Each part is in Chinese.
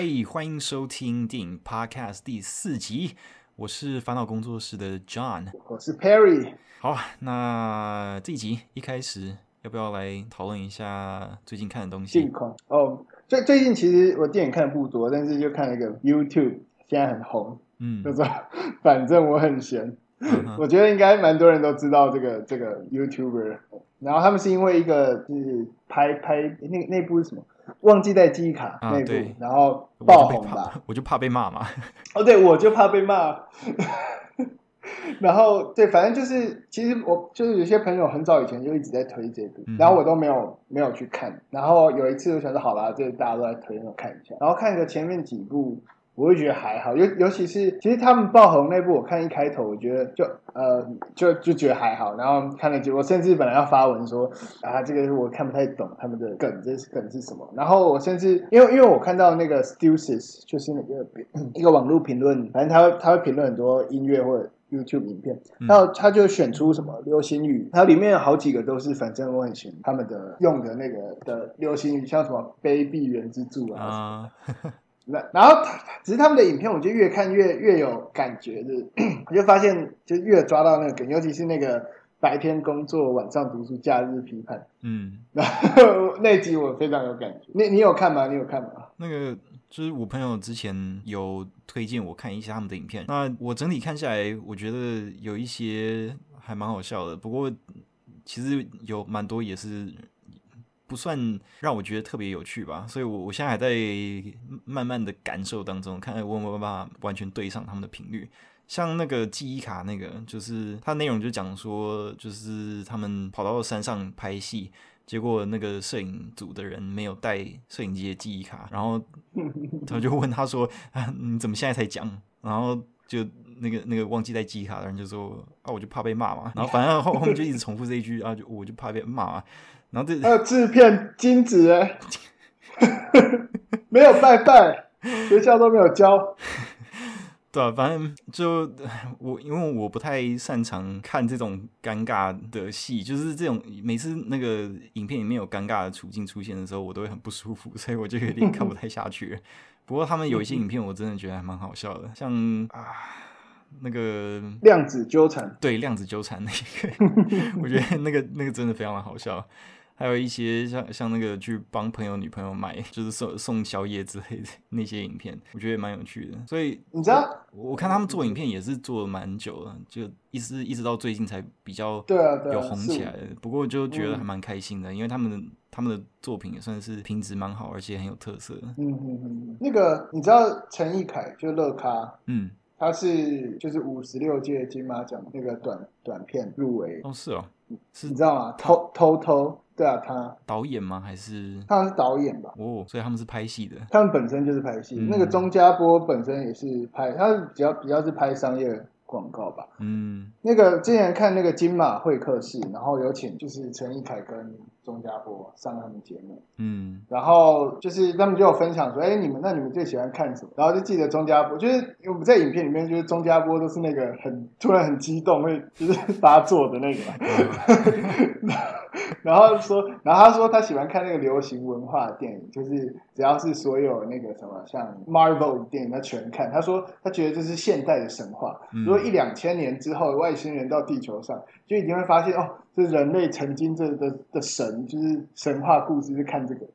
嘿，欢迎收听电影 Podcast 第四集，我是烦恼工作室的 John，我是 Perry。好，那这一集一开始要不要来讨论一下最近看的东西？近况哦，最最近其实我电影看的不多，但是就看了一个 YouTube，现在很红，嗯，叫做 反正我很闲。我觉得应该蛮多人都知道这个这个 YouTuber，然后他们是因为一个就是拍拍那那部是什么？忘记带记忆卡那部，啊、然后爆红吧？我就怕被骂嘛。哦，对，我就怕被骂。然后对，反正就是，其实我就是有些朋友很早以前就一直在推这部，嗯、然后我都没有没有去看。然后有一次我想说，好啦，这大家都在推，我看一下。然后看个前面几部。我会觉得还好，尤尤其是其实他们爆红那部，我看一开头，我觉得就呃就就觉得还好，然后看了结果，甚至本来要发文说啊这个我看不太懂他们的梗，这是梗是什么？然后我甚至因为因为我看到那个 Stuces 就是那个 一个网络评论，反正他会他会评论很多音乐或者 YouTube 影片，然后他就选出什么流行语，它里面有好几个都是反正我很喜欢他们的用的那个的流行语，像什么卑鄙人之助啊。Uh 那然后只是他们的影片，我就越看越越有感觉，就是 我就发现就越抓到那个梗，尤其是那个白天工作，晚上读书，假日批判。嗯，然后那集我非常有感觉。你你有看吗？你有看吗？那个就是我朋友之前有推荐我看一下他们的影片，那我整体看下来，我觉得有一些还蛮好笑的，不过其实有蛮多也是。不算让我觉得特别有趣吧，所以我我现在还在慢慢的感受当中，看我有没有办法完全对上他们的频率。像那个记忆卡那个，就是它内容就讲说，就是他们跑到山上拍戏，结果那个摄影组的人没有带摄影机的记忆卡，然后他就问他说：“啊，你怎么现在才讲？”然后就那个那个忘记带记忆卡的人就说：“啊，我就怕被骂嘛。”然后反正后后面就一直重复这一句啊，就我就怕被骂。然后这还有制片金子哎，没有拜拜，学校都没有教，对啊，反正就我因为我不太擅长看这种尴尬的戏，就是这种每次那个影片里面有尴尬的处境出现的时候，我都会很不舒服，所以我就有点看不太下去。不过他们有一些影片我真的觉得还蛮好笑的，像啊那个量子纠缠，对量子纠缠那个，我觉得那个那个真的非常的好笑。还有一些像像那个去帮朋友女朋友买，就是送送宵夜之类的那些影片，我觉得也蛮有趣的。所以你知道，我看他们做影片也是做了蛮久了，就一直一直到最近才比较对啊有红起来的。不过就觉得还蛮开心的，因为他们的他们的作品也算是品质蛮好，而且很有特色。嗯嗯嗯。那个你知道陈意凯就乐咖，嗯，他是就是五十六届金马奖那个短短片入围。哦，是哦，是你知道吗？偷偷偷。对啊，他导演吗？还是他是导演吧？哦，所以他们是拍戏的。他们本身就是拍戏。嗯、那个钟家波本身也是拍，他比较比较是拍商业广告吧。嗯，那个之前看那个金马会客室，然后有请就是陈意凯跟钟家波上他们节目。嗯，然后就是他们就有分享说，哎，你们那你们最喜欢看什么？然后就记得钟家波，就是我们在影片里面，就是钟家波都是那个很突然很激动，会就是发作的那个。嗯 然后说，然后他说他喜欢看那个流行文化的电影，就是只要是所有那个什么像 Marvel 的电影，他全看。他说他觉得这是现代的神话，如果一两千年之后外星人到地球上，就已经会发现哦，这人类曾经这的的神，就是神话故事，是看这个。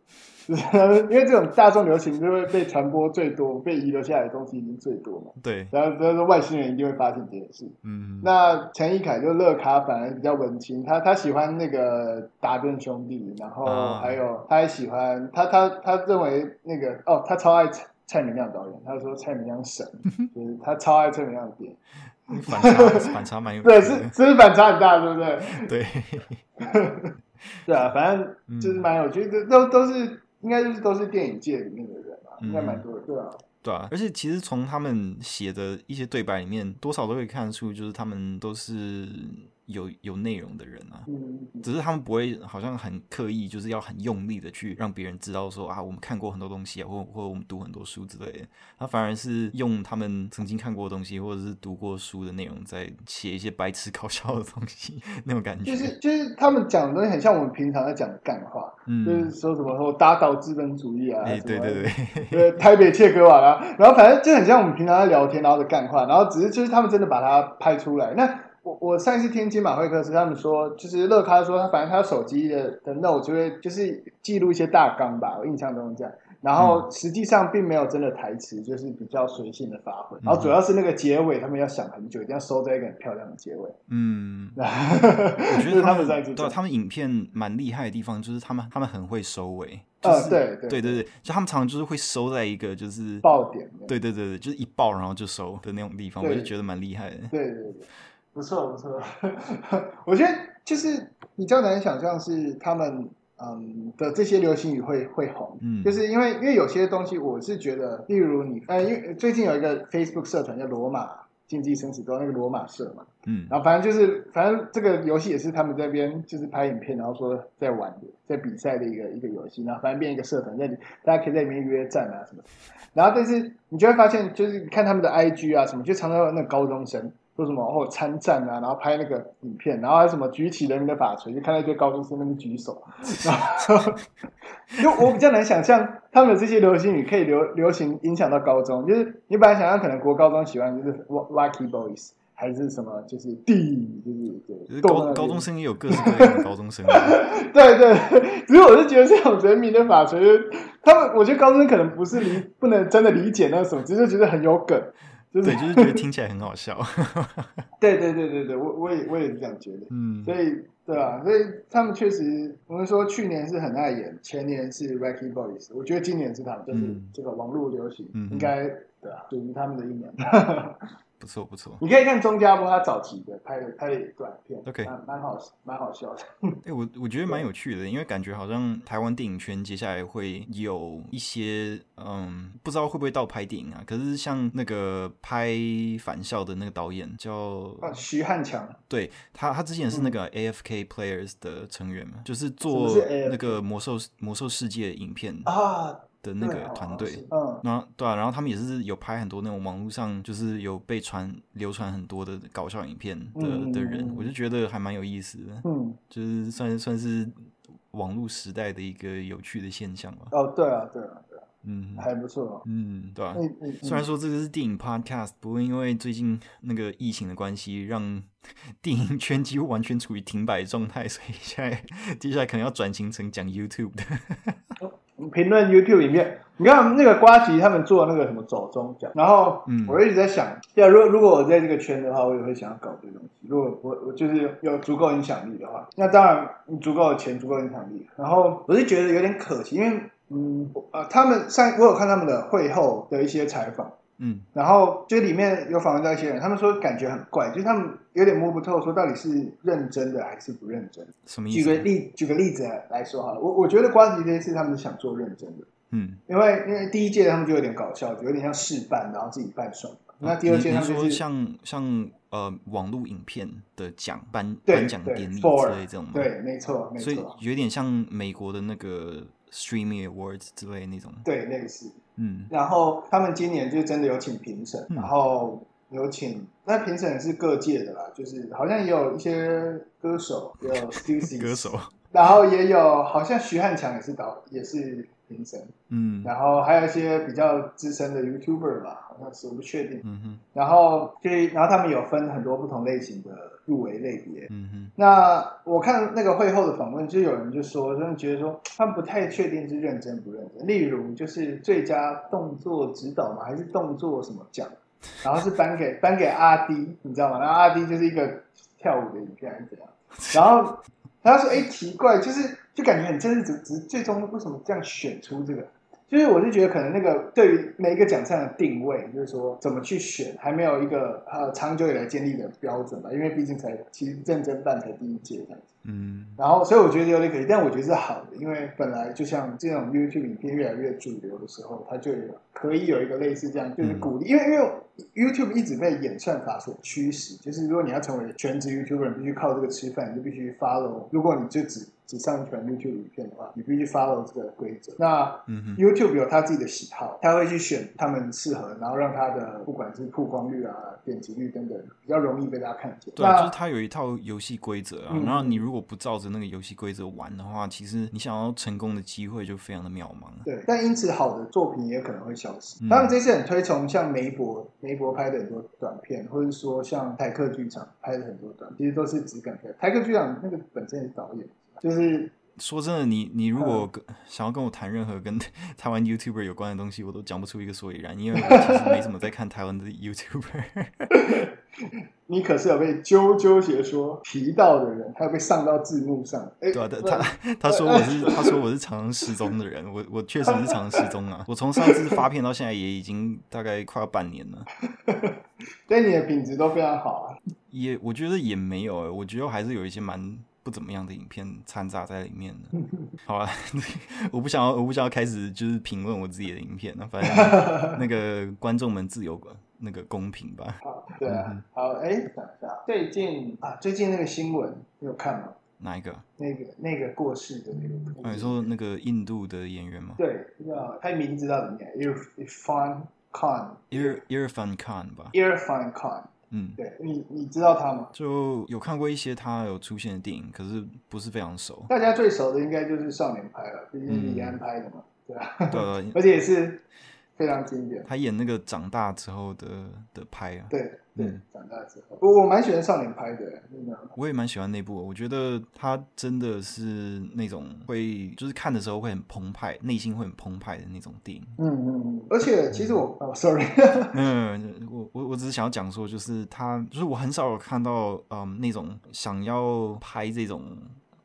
就 是因为这种大众流行就会被传播最多，被遗留下来的东西已经最多嘛。对，然后所以说外星人一定会发现这件事。嗯，那陈意凯就乐卡反而比较文青，他他喜欢那个达顿兄弟，然后还有、嗯、他还喜欢他他他认为那个哦，他超爱蔡蔡明亮导演，他说蔡明亮神，就是他超爱蔡明亮的电影。反差反差蛮有对，是是反差很大，对不对？对，对啊，反正就是蛮有趣的，都都是。应该就是都是电影界里面的人吧，应该蛮多的，对啊，对啊。而且其实从他们写的一些对白里面，多少都会看得出，就是他们都是有有内容的人啊，嗯，只是他们不会好像很刻意，就是要很用力的去让别人知道说啊，我们看过很多东西啊，或或我们读很多书之类的。他反而是用他们曾经看过的东西，或者是读过书的内容，在写一些白痴搞笑的东西，那种感觉。就是就是他们讲的东西很像我们平常在讲的干话，嗯，就是说什么说打倒资本主义啊，哎、欸，对对对，对，台北切割完啊，然后反正就很像我们平常在聊天，然后的干话，然后只是就是他们真的把它拍出来，那。我我上一次听金马会客室，他们说就是乐咖说他反正他手机的的 note 就会就是记录一些大纲吧，我印象中这样，然后实际上并没有真的台词，就是比较随性的发挥，然后主要是那个结尾他们要想很久，一定要收在一个很漂亮的结尾。嗯，我觉得他们在对他们影片蛮厉害的地方就是他们他们很会收尾。呃、就是，对对对对对，就他们常常就是会收在一个就是爆点，对对对对，就是一爆然后就收的那种地方，我就觉得蛮厉害的。对对对。不错不错，我觉得就是比较难想象是他们嗯的这些流行语会会红，嗯，就是因为因为有些东西我是觉得，例如你呃，因为最近有一个 Facebook 社团叫罗马竞技生死斗那个罗马社嘛，嗯，然后反正就是反正这个游戏也是他们这边就是拍影片，然后说在玩的在比赛的一个一个游戏，然后反正变一个社团，在大家可以在里面约战啊什么，然后但是你就会发现，就是看他们的 IG 啊什么，就常常有那个高中生。说什么哦参战啊，然后拍那个影片，然后还什么举起人民的法锤，就看到一堆高中生在那边举手，然后 就我比较难想象他们的这些流行语可以流流行影响到高中，就是你本来想象可能国高中喜欢就是 Lucky Boys 还是什么，就是地就是就是高高中生也有各式各样的高中生，对对，只是我是觉得这种人民的法锤，他们我觉得高中生可能不是理不能真的理解那什么，只是觉得很有梗。就是、对，就是觉得听起来很好笑。对对对对对，我我也我也是这样觉得。嗯，所以对啊，所以他们确实，我们说去年是很爱演，前年是 Wacky Boys，我觉得今年是他们，就是这个网络流行，嗯、应该对啊，属于他们的一年。不错不错，你可以看钟家波他早期的拍的拍的短片，OK，蛮蛮好蛮好笑的。哎、欸，我我觉得蛮有趣的，因为感觉好像台湾电影圈接下来会有一些，嗯，不知道会不会到拍电影啊？可是像那个拍返校的那个导演叫徐汉强，对他，他之前是那个 AFK Players 的成员嘛，嗯、就是做那个魔兽魔兽世界影片啊。的那个团队，嗯，然后对啊，然后他们也是有拍很多那种网络上就是有被传流传很多的搞笑影片的、嗯、的人，我就觉得还蛮有意思的，嗯，就是算算是网络时代的一个有趣的现象吧。哦，对啊，对啊，对啊，嗯，还不错，嗯，对啊。嗯嗯、虽然说这个是电影 podcast，不过因为最近那个疫情的关系，让 电影圈几乎完全处于停摆状态，所以现在接下来可能要转型成讲 YouTube 的。评论 YouTube 影片，你看那个瓜吉他们做那个什么走中奖，然后我一直在想，对啊，如果如果我在这个圈的话，我也会想要搞这个东西。如果我我就是有足够影响力的话，那当然你足够的钱，足够影响力。然后我是觉得有点可惜，因为嗯呃，他们上我有看他们的会后的一些采访。嗯，然后就里面有访问到一些人，他们说感觉很怪，就是他们有点摸不透，说到底是认真的还是不认真。什么意思？举个例，举个例子来说好了，我我觉得瓜吉这件事他们是想做认真的，嗯，因为因为第一届他们就有点搞笑，有点像试办，然后自己办爽。那第二届他们就是像像呃网络影片的奖颁颁奖典礼之类这种吗？对，没错，没错，所以有点像美国的那个 Streaming Awards 之类那种，对，类似。嗯，然后他们今年就真的有请评审，嗯、然后有请那评审是各界的啦，就是好像也有一些歌手，也有 Stussy 歌手，然后也有好像徐汉强也是导也是评审，嗯，然后还有一些比较资深的 YouTuber 吧，好像是我不确定，嗯哼，然后就然后他们有分很多不同类型的。入围类别，嗯哼，那我看那个会后的访问，就有人就说，真的觉得说他们不太确定是认真不认真。例如，就是最佳动作指导嘛，还是动作什么奖，然后是颁给颁给阿迪，你知道吗？然后阿迪就是一个跳舞的影片，还是怎样？然后他说：“哎，奇怪，就是就感觉很真实，只只最终为什么这样选出这个？”就是我是觉得可能那个对于每一个奖项的定位，就是说怎么去选，还没有一个呃长久以来建立的标准吧。因为毕竟才其实认真办才第一届这样子。嗯，然后所以我觉得有点可惜，但我觉得是好的，因为本来就像这种 YouTube 影片越来越主流的时候，它就有可以有一个类似这样，就是鼓励，嗯、因为因为 YouTube 一直被演算法所驱使，就是如果你要成为全职 YouTuber，你必须靠这个吃饭，你就必须 follow，如果你就只只上传 YouTube 影片的话，你必须 follow 这个规则。那 YouTube 有他自己的喜好，他会去选他们适合，然后让他的不管是曝光率啊、点击率等等，比较容易被大家看见。对，那就是他有一套游戏规则啊，嗯、然后你如果不照着那个游戏规则玩的话，其实你想要成功的机会就非常的渺茫。对，但因此好的作品也可能会消失。嗯、他们这次很推崇像梅博，梅博拍的很多短片，或者说像台客剧场拍的很多短片，其实都是质感片。台客剧场那个本身是导演。就是说真的，你你如果跟想要跟我谈任何跟 台湾 YouTuber 有关的东西，我都讲不出一个所以然，因为我其实没怎么在看台湾的 YouTuber。你可是有被啾啾鞋说提到的人，还有被上到字幕上。欸、对啊，他他他说我是 他说我是常常失踪的人，我我确实是常常失踪啊。我从上次发片到现在也已经大概快要半年了。对你的品质都非常好啊。也我觉得也没有，我觉得还是有一些蛮。不怎么样的影片掺杂在里面的，好吧，我不想要，我不想要开始就是评论我自己的影片，那反正 那个观众们自由那个公平吧。好，对啊，嗯、好，哎，等一下，最近啊，最近那个新闻你有看吗？哪一个？那个那个过世的那个？啊、你说那个印度的演员吗？对，那他名字叫什么？Irfan Khan，Irfan Khan 吧？Irfan Khan。嗯，对你，你知道他吗？就有看过一些他有出现的电影，可是不是非常熟。大家最熟的应该就是《少年派》了，毕竟李安拍的嘛，对吧？对，而且也是非常经典。他演那个长大之后的的拍啊，对。对，长大之后，我我蛮喜欢少年拍的。我也蛮喜欢那部，我觉得他真的是那种会，就是看的时候会很澎湃，内心会很澎湃的那种电影。嗯嗯嗯。而且其实我，哦，sorry，嗯，我我我只是想要讲说，就是他，就是我很少有看到，嗯，那种想要拍这种，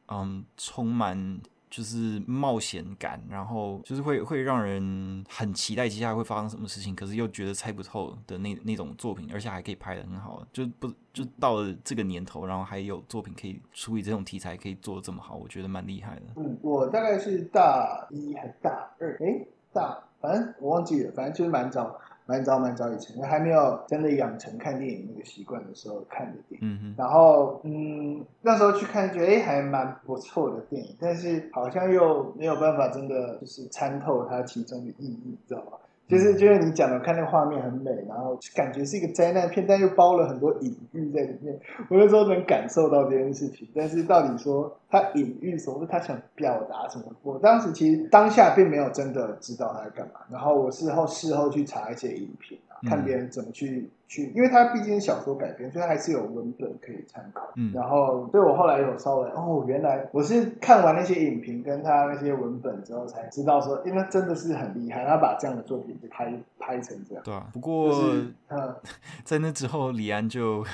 嗯，充满。就是冒险感，然后就是会会让人很期待接下来会发生什么事情，可是又觉得猜不透的那那种作品，而且还可以拍的很好，就不就到了这个年头，然后还有作品可以处理这种题材，可以做的这么好，我觉得蛮厉害的。嗯，我大概是大一还大二，哎，大，反正我忘记了，反正就是蛮早。蛮早蛮早以前，还没有真的养成看电影那个习惯的时候看的电影。然后，嗯，那时候去看，觉得哎，还蛮不错的电影，但是好像又没有办法真的就是参透它其中的意义，你知道吗？就是就是你讲的，看那个画面很美，然后感觉是一个灾难片，但又包了很多隐喻在里面。我那时候能感受到这件事情，但是到底说他隐喻什么，他想表达什么，我当时其实当下并没有真的知道他在干嘛。然后我事后事后去查一些影评。看别人怎么去去，因为它毕竟是小说改编，所以还是有文本可以参考。嗯，然后，所以我后来有稍微哦，原来我是看完那些影评跟他那些文本之后，才知道说，因为真的是很厉害，他把这样的作品就拍拍成这样。对啊，不过，就是、嗯，在那之后，李安就，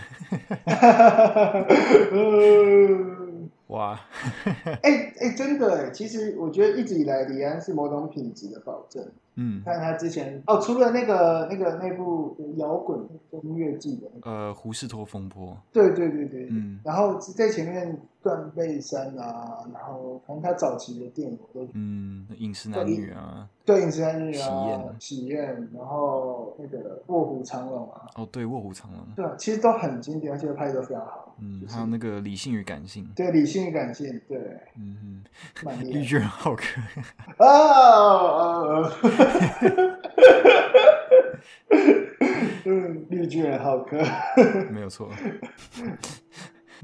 哇，哎哎、欸欸，真的哎，其实我觉得一直以来，李安是某种品质的保证。嗯，看他之前哦，除了那个那个那部摇滚音乐剧的那个，呃，胡士托风波，对对对对，嗯，然后在前面断背山啊，然后反正他早期的电影我都，嗯，饮食男女啊，对，饮食男女啊，喜宴，喜宴，然后那个卧虎藏龙啊，哦，对，卧虎藏龙，对，其实都很经典，而且拍的都非常好，嗯，还有那个理性与感性，对，理性与感性，对，嗯哼，绿巨人浩克，啊绿巨人浩克 没有错。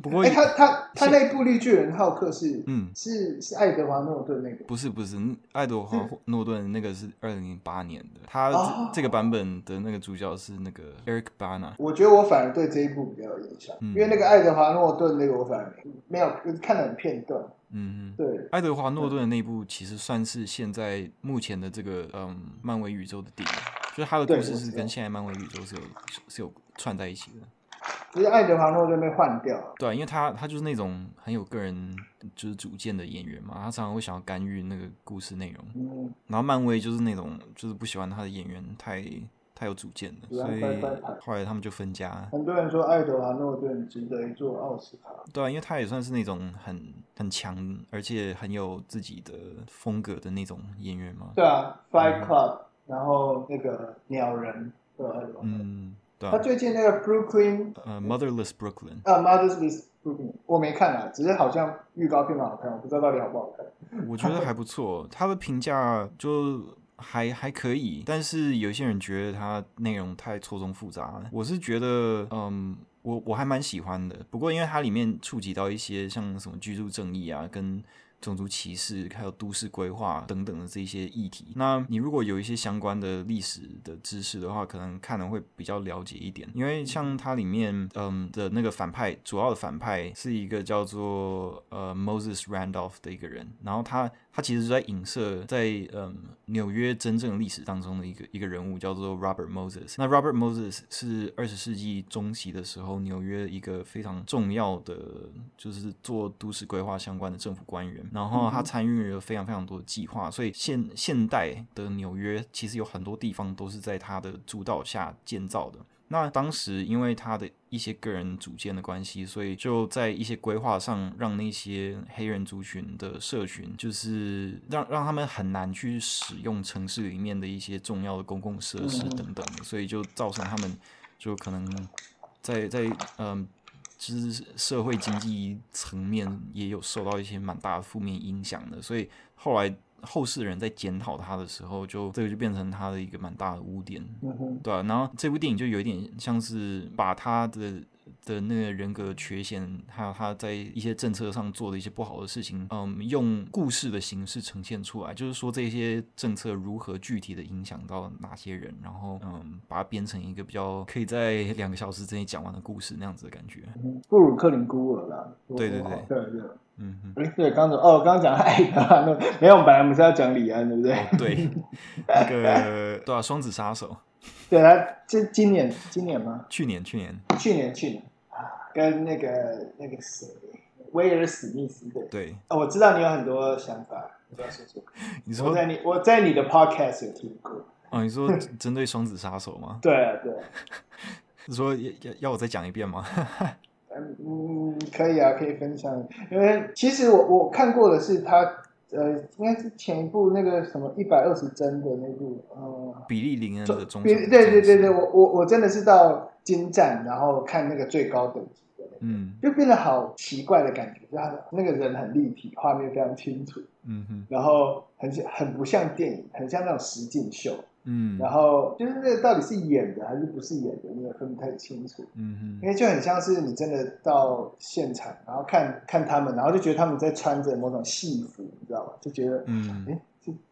不过，哎，他他他那部绿巨人浩克是嗯是是爱德华诺顿那个？不是不是，爱德华诺顿那个是二零零八年的。他这个版本的那个主角是那个 Eric Bana。我觉得我反而对这一部比较有印象，因为那个爱德华诺顿那个我反而没有看了很片段。嗯，对，爱德华诺顿的那部其实算是现在目前的这个嗯漫威宇宙的电影，就是他的故事是跟现在漫威宇宙是有是有串在一起的。其实爱德华诺顿被换掉了，对，因为他他就是那种很有个人就是主见的演员嘛，他常常会想要干预那个故事内容。嗯，然后漫威就是那种就是不喜欢他的演员太。太有主见了，所以后来他们就分家。很多人说爱德华诺顿值得一座奥斯卡。对啊，因为他也算是那种很很强，而且很有自己的风格的那种演员嘛。对啊，Fight Club，嗯，然后那个鸟人，对啊，嗯，他最近那个 Brooklyn，呃，Motherless Brooklyn，啊，Motherless Brooklyn，我没看啊，只是好像预告片蛮好看，我不知道到底好不好看。我觉得还不错，他的评价就。还还可以，但是有些人觉得它内容太错综复杂了。我是觉得，嗯，我我还蛮喜欢的。不过因为它里面触及到一些像什么居住正义啊，跟种族歧视，还有都市规划等等的这些议题，那你如果有一些相关的历史的知识的话，可能看的会比较了解一点。因为像它里面，嗯的那个反派，主要的反派是一个叫做呃 Moses Randolph 的一个人，然后他他其实是在影射在嗯纽约真正历史当中的一个一个人物，叫做 Robert Moses。那 Robert Moses 是二十世纪中期的时候纽约一个非常重要的，就是做都市规划相关的政府官员。然后他参与了非常非常多的计划，所以现现代的纽约其实有很多地方都是在他的主导下建造的。那当时因为他的一些个人主见的关系，所以就在一些规划上让那些黑人族群的社群，就是让让他们很难去使用城市里面的一些重要的公共设施等等，所以就造成他们就可能在在嗯。就是社会经济层面也有受到一些蛮大的负面影响的，所以后来后世人在检讨他的时候，就这个就变成他的一个蛮大的污点，对啊，然后这部电影就有一点像是把他的。的那个人格缺陷，还有他在一些政策上做的一些不好的事情，嗯，用故事的形式呈现出来，就是说这些政策如何具体的影响到哪些人，然后嗯，把它编成一个比较可以在两个小时之内讲完的故事那样子的感觉。布鲁克林孤儿啦，对对对对对，嗯嗯，哎对，刚刚哦，刚刚讲爱的那没有，我们本来我们是要讲李安，对不对？对，那个对啊，双子杀手。对啊，这今年今年吗？去年去年去年去年啊，跟那个那个谁，威尔史密斯的。对，哦，我知道你有很多想法，你不要说说。你说我在你我在你的 podcast 有听过。哦，你说针对双子杀手吗？对啊，对。你说要要我再讲一遍吗？嗯，可以啊，可以分享。因为其实我我看过的是他。呃，应该是前一部那个什么一百二十帧的那部，呃，比利林恩的中，对对对对，我我我真的是到精湛，然后看那个最高等级的，嗯，就变得好奇怪的感觉，就他那个人很立体，画面非常清楚，嗯哼，然后很像很不像电影，很像那种实景秀。嗯，然后就是那个到底是演的还是不是演的，你也分不太清楚。嗯哼，因为就很像是你真的到现场，然后看看他们，然后就觉得他们在穿着某种戏服，你知道吗？就觉得，嗯，哎。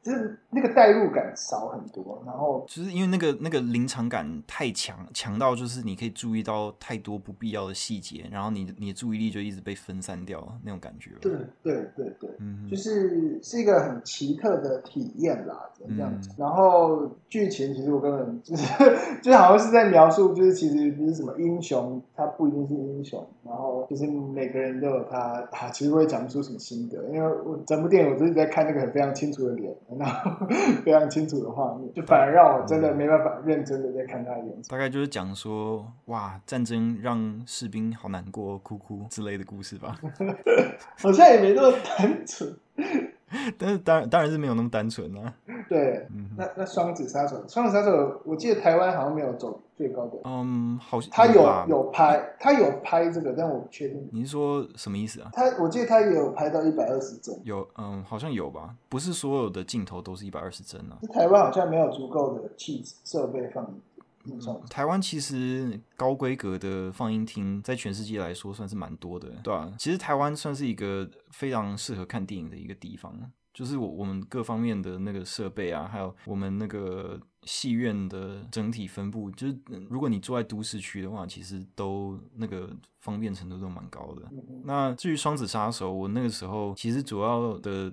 就是那个代入感少很多，然后就是因为那个那个临场感太强，强到就是你可以注意到太多不必要的细节，然后你你的注意力就一直被分散掉那种感觉。对对对对，嗯，就是是一个很奇特的体验啦，这样子。嗯、然后剧情其实我根本就是 就好像是在描述，就是其实不是什么英雄，他不一定是英雄，然后就是每个人都有他，他其实我也讲不出什么心得，因为我整部电影我就是在看那个很非常清楚的脸。然后非常清楚的画面，就反而让我真的没办法认真的在看他的演出。大概就是讲说，哇，战争让士兵好难过，哭哭之类的故事吧。好像也没那么单纯。但是当然当然是没有那么单纯啊。对，嗯、那那双子杀手，双子杀手，我记得台湾好像没有走最高的。嗯，好像他有有，拍，他有拍这个，但我不确定。你是说什么意思啊？他我记得他也有拍到一百二十帧。有，嗯，好像有吧？不是所有的镜头都是一百二十帧啊。台湾好像没有足够的器设备放。嗯、台湾其实高规格的放映厅在全世界来说算是蛮多的，对啊，其实台湾算是一个非常适合看电影的一个地方，就是我我们各方面的那个设备啊，还有我们那个戏院的整体分布，就是如果你住在都市区的话，其实都那个方便程度都蛮高的。那至于双子杀手，我那个时候其实主要的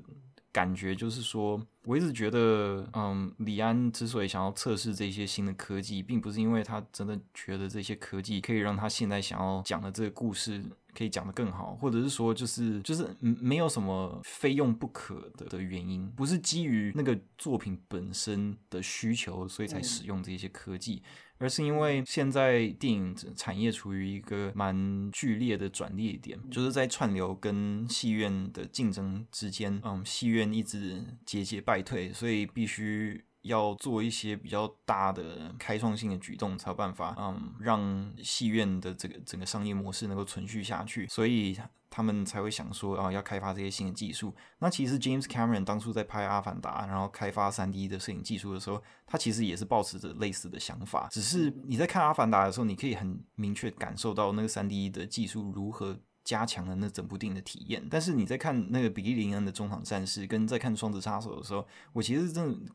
感觉就是说。我一直觉得，嗯，李安之所以想要测试这些新的科技，并不是因为他真的觉得这些科技可以让他现在想要讲的这个故事可以讲得更好，或者是说，就是就是没有什么非用不可的的原因，不是基于那个作品本身的需求，所以才使用这些科技。而是因为现在电影产业处于一个蛮剧烈的转捩点，就是在串流跟戏院的竞争之间，嗯，戏院一直节节败退，所以必须要做一些比较大的开创性的举动，才有办法，嗯，让戏院的这个整个商业模式能够存续下去，所以。他们才会想说啊，要开发这些新的技术。那其实 James Cameron 当初在拍《阿凡达》，然后开发 3D 的摄影技术的时候，他其实也是抱持着类似的想法。只是你在看《阿凡达》的时候，你可以很明确感受到那个 3D 的技术如何加强了那整部电影的体验。但是你在看那个比利林恩的中场战士，跟在看双子杀手的时候，我其实真的。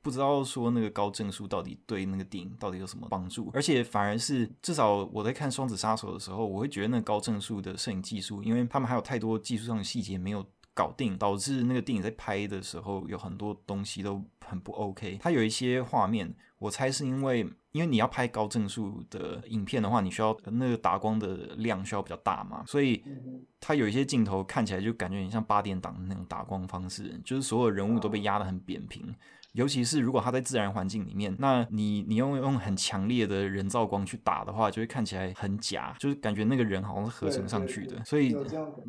不知道说那个高帧数到底对那个电影到底有什么帮助，而且反而是至少我在看《双子杀手》的时候，我会觉得那个高帧数的摄影技术，因为他们还有太多技术上的细节没有搞定，导致那个电影在拍的时候有很多东西都很不 OK。它有一些画面，我猜是因为因为你要拍高帧数的影片的话，你需要那个打光的量需要比较大嘛，所以它有一些镜头看起来就感觉很像八点档的那种打光方式，就是所有人物都被压得很扁平。尤其是如果它在自然环境里面，那你你用用很强烈的人造光去打的话，就会看起来很假，就是感觉那个人好像是合成上去的。所以，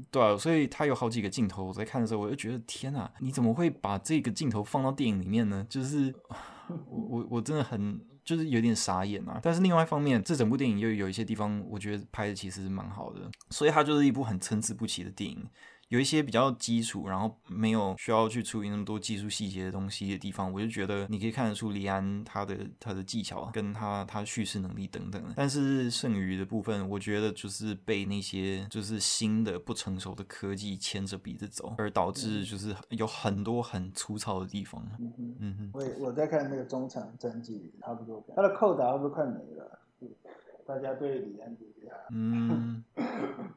对啊，所以他有好几个镜头，我在看的时候，我就觉得天啊，你怎么会把这个镜头放到电影里面呢？就是 我我我真的很就是有点傻眼啊。但是另外一方面，这整部电影又有一些地方，我觉得拍的其实是蛮好的，所以它就是一部很参差不齐的电影。有一些比较基础，然后没有需要去处理那么多技术细节的东西的地方，我就觉得你可以看得出李安他的他的技巧跟他他叙事能力等等。但是剩余的部分，我觉得就是被那些就是新的不成熟的科技牵着鼻子走，而导致就是有很多很粗糙的地方。嗯哼，嗯哼。我我在看那个中场战绩，差不多，他的扣打会不会快没了？大家对李安？嗯，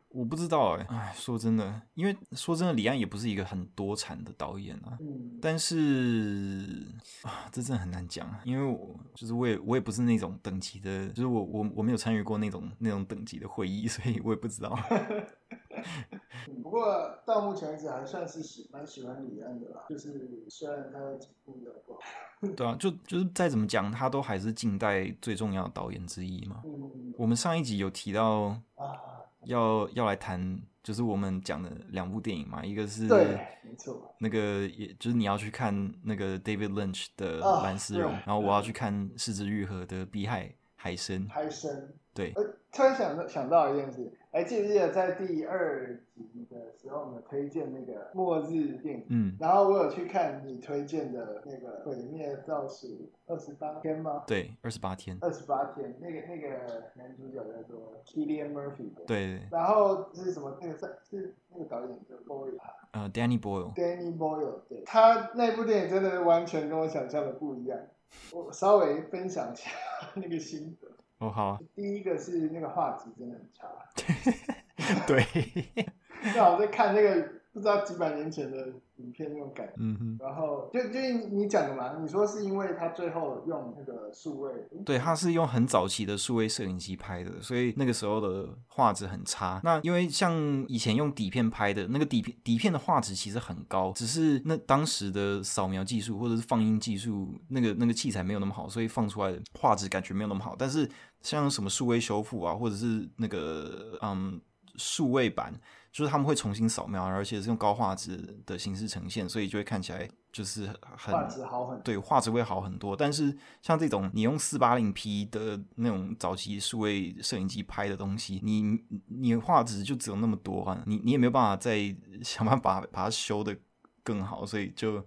我不知道哎、欸。哎，说真的，因为说真的，李安也不是一个很多产的导演啊。嗯。但是啊，这真的很难讲，因为我就是我也我也不是那种等级的，就是我我我没有参与过那种那种等级的会议，所以我也不知道。不过到目前为止还算是喜蛮喜欢李安的啦，就是虽然他的进步有不好。对啊，就就是再怎么讲，他都还是近代最重要的导演之一嘛。嗯、我们上一集有提到要，要要来谈，就是我们讲的两部电影嘛，一个是对，没错，那个也就是你要去看那个 David Lynch 的蓝丝绒，然后我要去看是枝裕和的碧海海参。海参，对。突然想到想到一件事，哎，记不记得在第二集的时候，我们推荐那个末日电影，嗯，然后我有去看你推荐的那个毁灭倒数二十八天吗？对，二十八天。二十八天，那个那个男主角叫做 Cillian Murphy 的，对。然后是什么？那个是是那个导演叫 Boyle，呃，Danny Boyle。Danny Boyle，对，他那部电影真的完全跟我想象的不一样。我稍微分享一下 那个心得。哦，好。第一个是那个画质真的很差。对。正好在看那个不知道几百年前的影片那种感觉。嗯哼。然后就就你讲的嘛，你说是因为他最后用那个数位。对，他是用很早期的数位摄影机拍的，所以那个时候的画质很差。那因为像以前用底片拍的那个底片，底片的画质其实很高，只是那当时的扫描技术或者是放映技术，那个那个器材没有那么好，所以放出来的画质感觉没有那么好。但是像什么数位修复啊，或者是那个嗯数位版，就是他们会重新扫描，而且是用高画质的形式呈现，所以就会看起来就是很画质好很。对，画质会好很多。但是像这种你用四八零 P 的那种早期数位摄影机拍的东西，你你画质就只有那么多啊，你你也没有办法再 想办法把，把它修的更好，所以就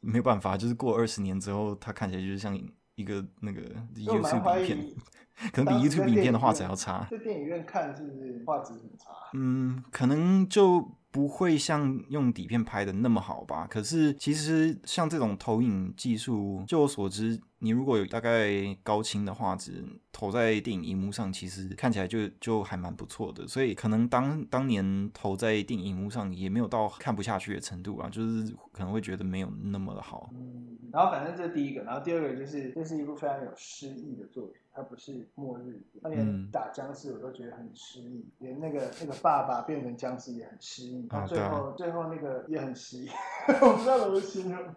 没有办法。就是过二十年之后，它看起来就是像一个那个 YouTube 影片。可能比 YouTube 影片的画质还要差。在电影院看是不是画质很差？嗯，可能就不会像用底片拍的那么好吧？可是其实像这种投影技术，就我所知。你如果有大概高清的画质投在电影荧幕上，其实看起来就就还蛮不错的。所以可能当当年投在电影荧幕上也没有到看不下去的程度啊，就是可能会觉得没有那么的好。嗯，然后反正这是第一个，然后第二个就是这是一部非常有诗意的作品，它不是末日，它连打僵尸我都觉得很诗意，连那个那个爸爸变成僵尸也很诗意，啊，最后、啊、最后那个也很诗意，我不知道怎么形容，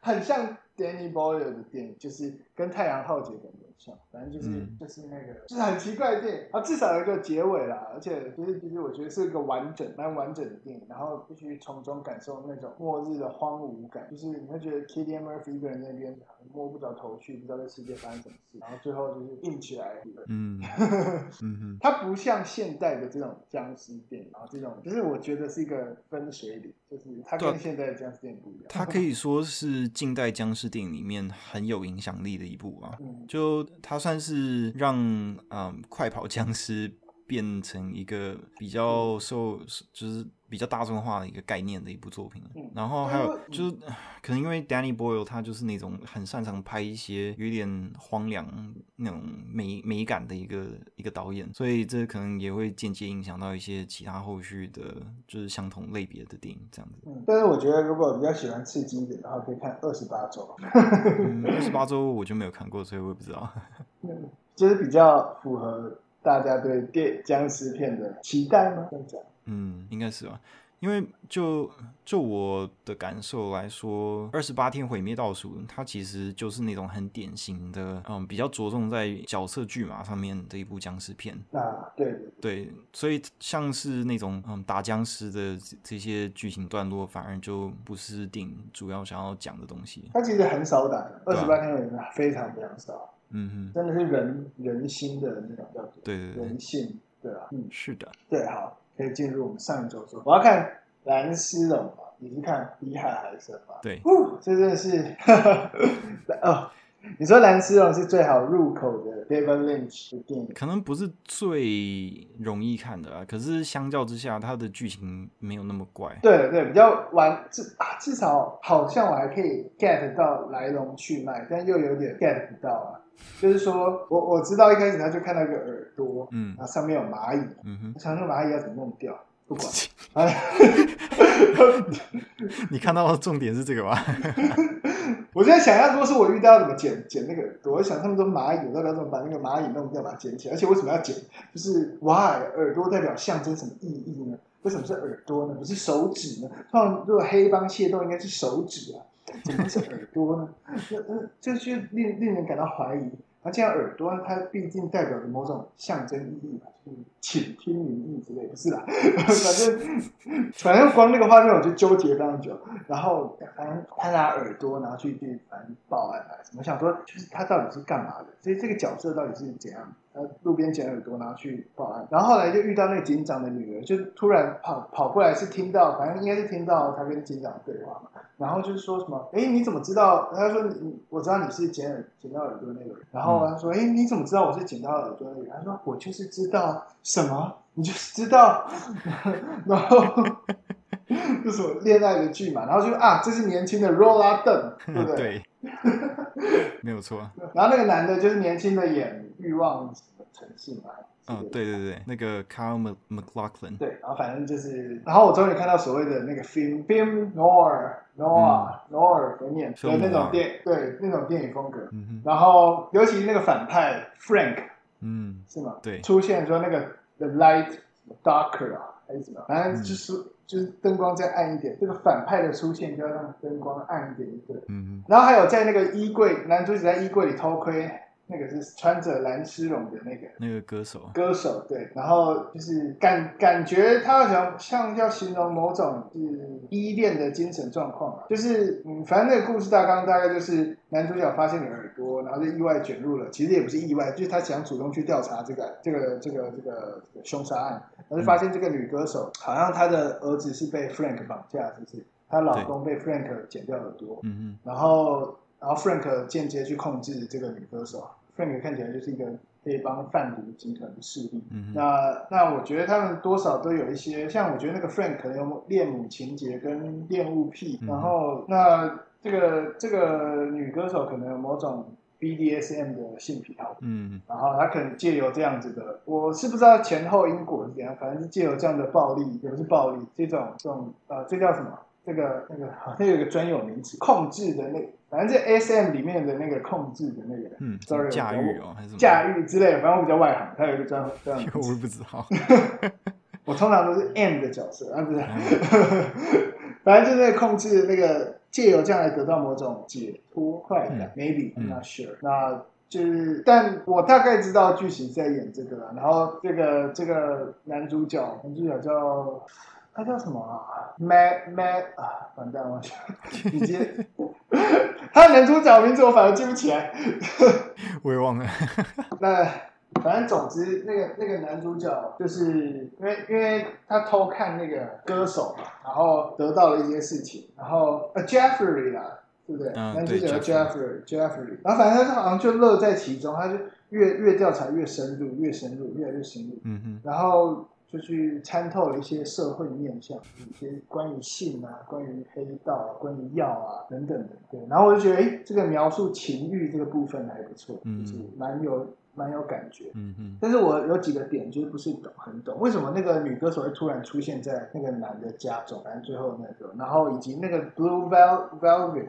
很像。Danny Boyle 的电影就是跟《太阳浩劫》感觉像，反正就是、嗯、就是那个就是很奇怪的电影，啊，至少有一个结尾啦，而且就是其实我觉得是一个完整蛮完整的电影，然后必须从中感受那种末日的荒芜感，就是你会觉得 Cillian Murphy 一个人在那边摸不着头绪，不知道这世界发生什么事，然后最后就是硬起来，嗯嗯它不像现代的这种僵尸电影，然后这种就是我觉得是一个分水岭，就是它跟现在的僵尸电影不一样，它可以说是近代僵尸。电影里面很有影响力的一部啊，就它算是让嗯快跑僵尸变成一个比较受就是。比较大众化的一个概念的一部作品，然后还有就是可能因为 Danny Boyle 他就是那种很擅长拍一些有点荒凉那种美美感的一个一个导演，所以这可能也会间接影响到一些其他后续的，就是相同类别的电影这样子。嗯，但是我觉得如果比较喜欢刺激一点的话，可以看《二十八周》。二十八周我就没有看过，所以我也不知道。嗯，就是比较符合大家对电僵尸片的期待吗？这样讲。嗯，应该是吧，因为就就我的感受来说，二十八天毁灭倒数，它其实就是那种很典型的，嗯，比较着重在角色剧码上面的一部僵尸片。啊，对。对，所以像是那种嗯打僵尸的这些剧情段落，反而就不是电影主要想要讲的东西。它其实很少打，二十八天毁灭非常非常少。嗯哼，真的是人人心的那种叫做对对对，人性，对啊，嗯，是的，对，好。可以进入我们上一周说，我要看蓝丝绒嘛？你是看比海还深吗？对，这真的是 哦。你说蓝丝绒是最好入口的 David Lynch 的电影，可能不是最容易看的啊。可是相较之下，它的剧情没有那么怪。对对，比较完至啊，至少好像我还可以 get 到来龙去脉，但又有点 get 不到啊。就是说我我知道一开始他就看到一个耳朵，嗯，然后上面有蚂蚁，嗯哼，我想说蚂蚁要怎么弄掉？不管，哎，你看到的重点是这个吗？我现在想要，如果是我遇到怎么剪剪那个耳朵，我想他们都蚂蚁，我到底要怎么把那个蚂蚁弄掉，把它剪起来？而且为什么要剪？就是 why 耳朵代表象征什么意义呢？为什么是耳朵呢？不是手指呢？通常如果黑帮械斗应该是手指啊，怎么是耳朵呢？那那这就令令人感到怀疑。而这样耳朵，它毕竟代表着某种象征意义吧，就是倾听民意之类，不是啦。反正反正光那个画面我就纠结非常久。然后反正他拿耳朵，然后去去反正报案啊什么，想说就是他到底是干嘛的？所以这个角色到底是怎样？他路边捡耳朵，然后去报案。然后后来就遇到那个警长的女儿，就突然跑跑过来，是听到，反正应该是听到他跟警长对话嘛。然后就是说什么，哎，你怎么知道？他说你，我知道你是捡耳捡到耳朵那个人。然后他说，哎，你怎么知道我是捡到耳朵那个人？他说，我就是知道什么，你就是知道。然后就是我恋爱的剧嘛。然后就啊，这是年轻的罗拉邓，对不对？对，没有错。然后那个男的就是年轻的演欲望城市嘛。嗯、哦，对对对，那个 Kyle MacLachlan。对，然后反正就是，然后我终于看到所谓的那个 film film noir noir noir 怎么念的那种电，对那种电影风格。嗯哼。然后尤其那个反派 Frank，嗯，是吗？对。出现说那个 the light darker 啊，还是什么？反正就是、嗯、就是灯光再暗一点，这个反派的出现就要让灯光暗一点一点。嗯哼。然后还有在那个衣柜，男主角在衣柜里偷窥。那个是穿着蓝丝绒的那个那个歌手，歌手对，然后就是感感觉他好像像要形容某种是依恋的精神状况啊，就是嗯，反正那个故事大纲大概就是男主角发现了耳朵，然后就意外卷入了，其实也不是意外，就是他想主动去调查这个这个这个这个凶杀案，然后就发现这个女歌手好像她的儿子是被 Frank 绑架，就是她老公被 Frank 剪掉耳朵，嗯嗯，然后。然后 Frank 间接去控制这个女歌手，Frank 看起来就是一个黑帮贩毒集团的势力。嗯、那那我觉得他们多少都有一些，像我觉得那个 Frank 可能有恋母情节跟恋物癖，嗯、然后那这个这个女歌手可能有某种。BDSM 的性癖好，嗯，然后她可能借由这样子的，我是不知道前后因果是怎样，反正是借由这样的暴力，也不是暴力，这种这种呃，这叫什么？这个那个好像有一个专有名词，控制的那，反正这 SM 里面的那个控制的那个，嗯，sorry，驾驭哦，还是驾驭之类的，反正我比较外行，他有一个专专，我也不知道，我通常都是 M 的角色，啊不是，反正就是那个控制那个。借由这样来得到某种解脱快感、嗯、，maybe I'm not sure、嗯。那就是，但我大概知道剧情在演这个了。然后这个这个男主角，男主角叫他叫什么啊？Matt Matt 啊，完蛋了，直接 他的男主角名字我反而记不起来，我也忘了。那。反正总之，那个那个男主角就是因为因为他偷看那个歌手嘛，然后得到了一些事情，然后呃 Jeffrey 啦，对不对？嗯、男主角 Jeffrey Jeffrey，然后反正他好像就乐在其中，他就越越调查越深入，越深入，越来越深入。嗯哼，然后就去参透了一些社会面向，一些关于性啊，关于黑道啊，关于药啊等等的。对，然后我就觉得，哎，这个描述情欲这个部分还不错，嗯，就是蛮有。蛮有感觉，嗯嗯，但是我有几个点就是不是懂很懂，为什么那个女歌手会突然出现在那个男的家中，反正最后那个，然后以及那个 Blue Velvet，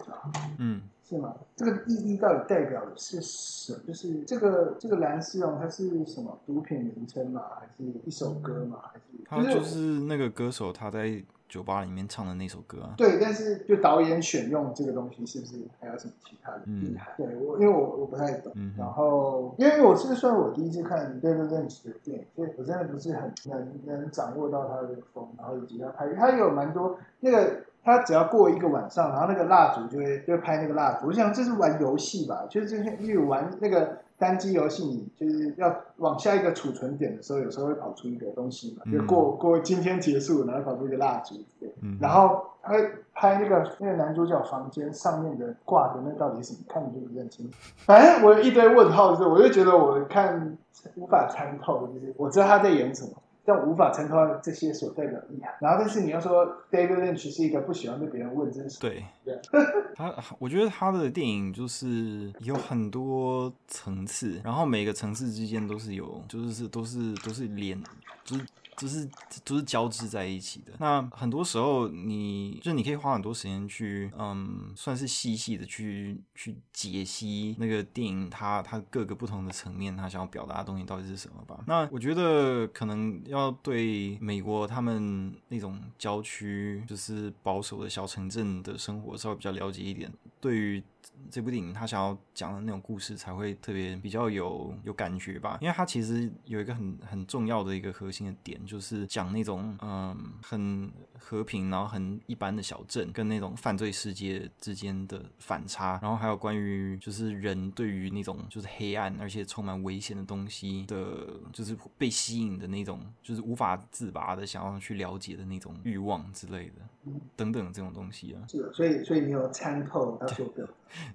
嗯，是吗？这个意义到底代表的是什么？就是这个这个蓝丝绒它是什么毒品名称吗？还是一首歌吗？还是？他就是那个歌手他在。酒吧里面唱的那首歌啊，对，但是就导演选用这个东西，是不是还有什么其他的厉害？嗯、对我，因为我我不太懂。嗯、然后，因为我是算我第一次看 David Lynch 的电影，所以我真的不是很能能掌握到他的风，然后以及他拍，他有蛮多那个，他只要过一个晚上，然后那个蜡烛就会就会拍那个蜡烛。我想这是玩游戏吧，就是就是因为玩那个。单机游戏，你就是要往下一个储存点的时候，有时候会跑出一个东西嘛，嗯、就过过今天结束，然后跑出一个蜡烛，对，嗯、然后他拍那个那个男主角房间上面的挂的那到底是什么？看你就不认清。反正我有一堆问号，就是我就觉得我看无法参透，就是我知道他在演什么。但无法承托这些所代表的意涵。然后，但是你要说 David Lynch 是一个不喜欢被别人问真实，对，对 他，我觉得他的电影就是有很多层次，然后每个层次之间都是有，就是是都是都是连，就是。就是都是交织在一起的。那很多时候你，你就你可以花很多时间去，嗯，算是细细的去去解析那个电影它它各个不同的层面，它想要表达的东西到底是什么吧。那我觉得可能要对美国他们那种郊区，就是保守的小城镇的生活稍微比较了解一点。对于这部电影他想要讲的那种故事才会特别比较有有感觉吧，因为他其实有一个很很重要的一个核心的点，就是讲那种嗯很和平然后很一般的小镇跟那种犯罪世界之间的反差，然后还有关于就是人对于那种就是黑暗而且充满危险的东西的，就是被吸引的那种，就是无法自拔的想要去了解的那种欲望之类的，等等这种东西啊。是的，所以所以你有参透他说的。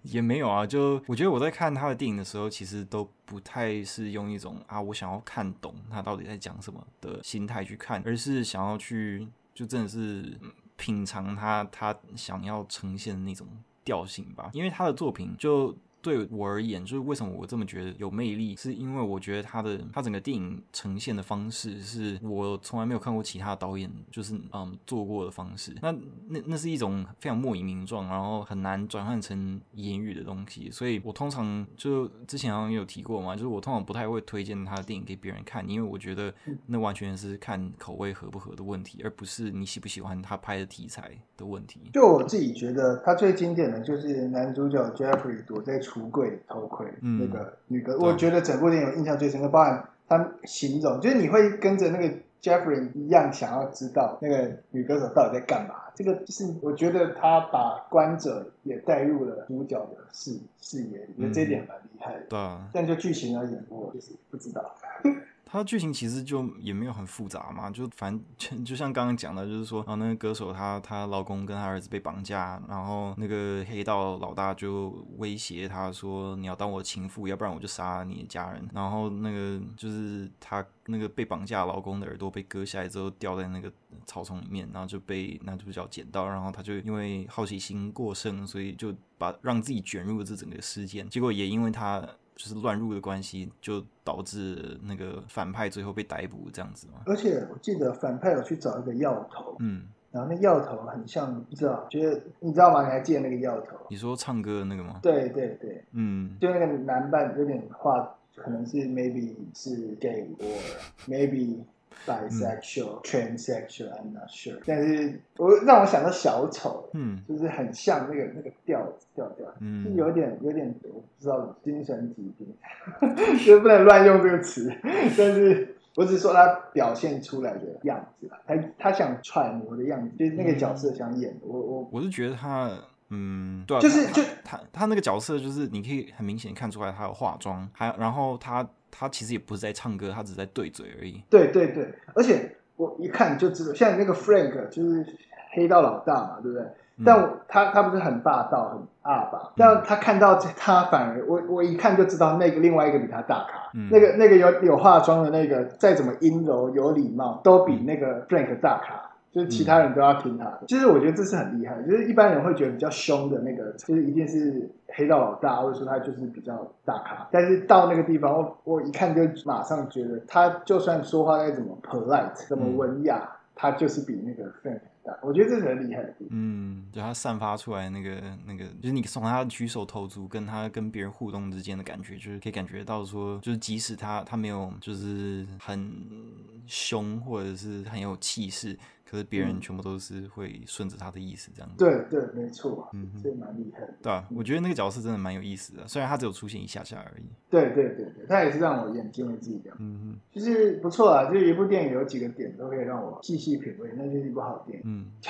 也没有啊，就我觉得我在看他的电影的时候，其实都不太是用一种啊，我想要看懂他到底在讲什么的心态去看，而是想要去就真的是品尝他他想要呈现的那种调性吧，因为他的作品就。对我而言，就是为什么我这么觉得有魅力，是因为我觉得他的他整个电影呈现的方式是我从来没有看过其他导演就是嗯做过的方式。那那那是一种非常莫以名状，然后很难转换成言语的东西。所以我通常就之前好像有提过嘛，就是我通常不太会推荐他的电影给别人看，因为我觉得那完全是看口味合不合的问题，而不是你喜不喜欢他拍的题材的问题。就我自己觉得，他最经典的就是男主角 Jeffrey 躲在。橱柜偷窥那个女歌，嗯、我觉得整部电影印象最深刻，包含他形容，就是你会跟着那个 Jeffrey 一样，想要知道那个女歌手到底在干嘛。这个就是我觉得他把观者也带入了主角的视视野里，我觉得这一点蛮厉害的。但就剧情而言，我就是不知道。它剧情其实就也没有很复杂嘛，就反正 就像刚刚讲的，就是说啊，那个歌手她她老公跟她儿子被绑架，然后那个黑道老大就威胁她说，你要当我情妇，要不然我就杀你的家人。然后那个就是她那个被绑架老公的耳朵被割下来之后掉在那个草丛里面，然后就被男主角捡到，然后他就因为好奇心过剩，所以就把让自己卷入了这整个事件。结果也因为他。就是乱入的关系，就导致那个反派最后被逮捕这样子嘛。而且我记得反派有去找一个药头，嗯，然后那药头很像，不知道，觉得你知道吗？你还记得那个药头？你说唱歌的那个吗？对对对，嗯，就那个男扮有点画，可能是 maybe 是 gay or maybe。bisexual、嗯、transsexual，I'm not sure。但是我让我想到小丑，嗯，就是很像那个那个调调调，嗯，就有点有点我不知道精神疾病，就是不能乱用这个词。但是我只是说他表现出来的样子，他他想揣摩的样子，就是那个角色想演的。我我我是觉得他，嗯，对、啊，就是就他他，他那个角色，就是你可以很明显看出来他有化妆，还然后他。他其实也不是在唱歌，他只是在对嘴而已。对对对，而且我一看就知道，像那个 Frank 就是黑道老大嘛，对不对？嗯、但我他他不是很霸道、很阿爸，嗯、但他看到他反而我我一看就知道那个另外一个比他大咖，嗯、那个那个有有化妆的那个，再怎么阴柔有礼貌，都比那个 Frank 大咖。就是其他人都要听他的，其实、嗯、我觉得这是很厉害。就是一般人会觉得比较凶的那个，就是一定是黑道老大，或者说他就是比较大咖。但是到那个地方，我我一看就马上觉得，他就算说话再怎么 polite，怎么文雅，嗯、他就是比那个 Frank 大。我觉得这是很厉害的地方。嗯，就他散发出来那个那个，就是你从他举手投足，跟他跟别人互动之间的感觉，就是可以感觉到说，就是即使他他没有就是很凶，或者是很有气势。可是别人全部都是会顺着他的意思这样子。对对，没错，嗯哼，这蛮厉害的。对啊，我觉得那个角色真的蛮有意思的，虽然他只有出现一下下而已。对对对对，他也是让我眼睛为之一亮。嗯嗯，就是不错啊，就是一部电影有几个点都可以让我细细品味，那就是一部好电影。嗯，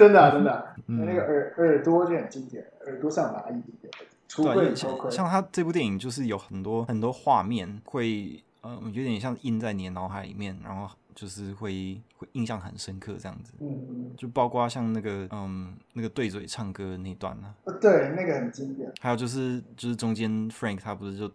真的真的，那个耳耳朵就很经典，耳朵上拿一点点，出柜头盔。像他这部电影就是有很多很多画面会，嗯，有点像印在你的脑海里面，然后。就是会会印象很深刻这样子，嗯，就包括像那个嗯那个对嘴唱歌那段呢，啊，对，那个很经典。还有就是就是中间 Frank 他不是就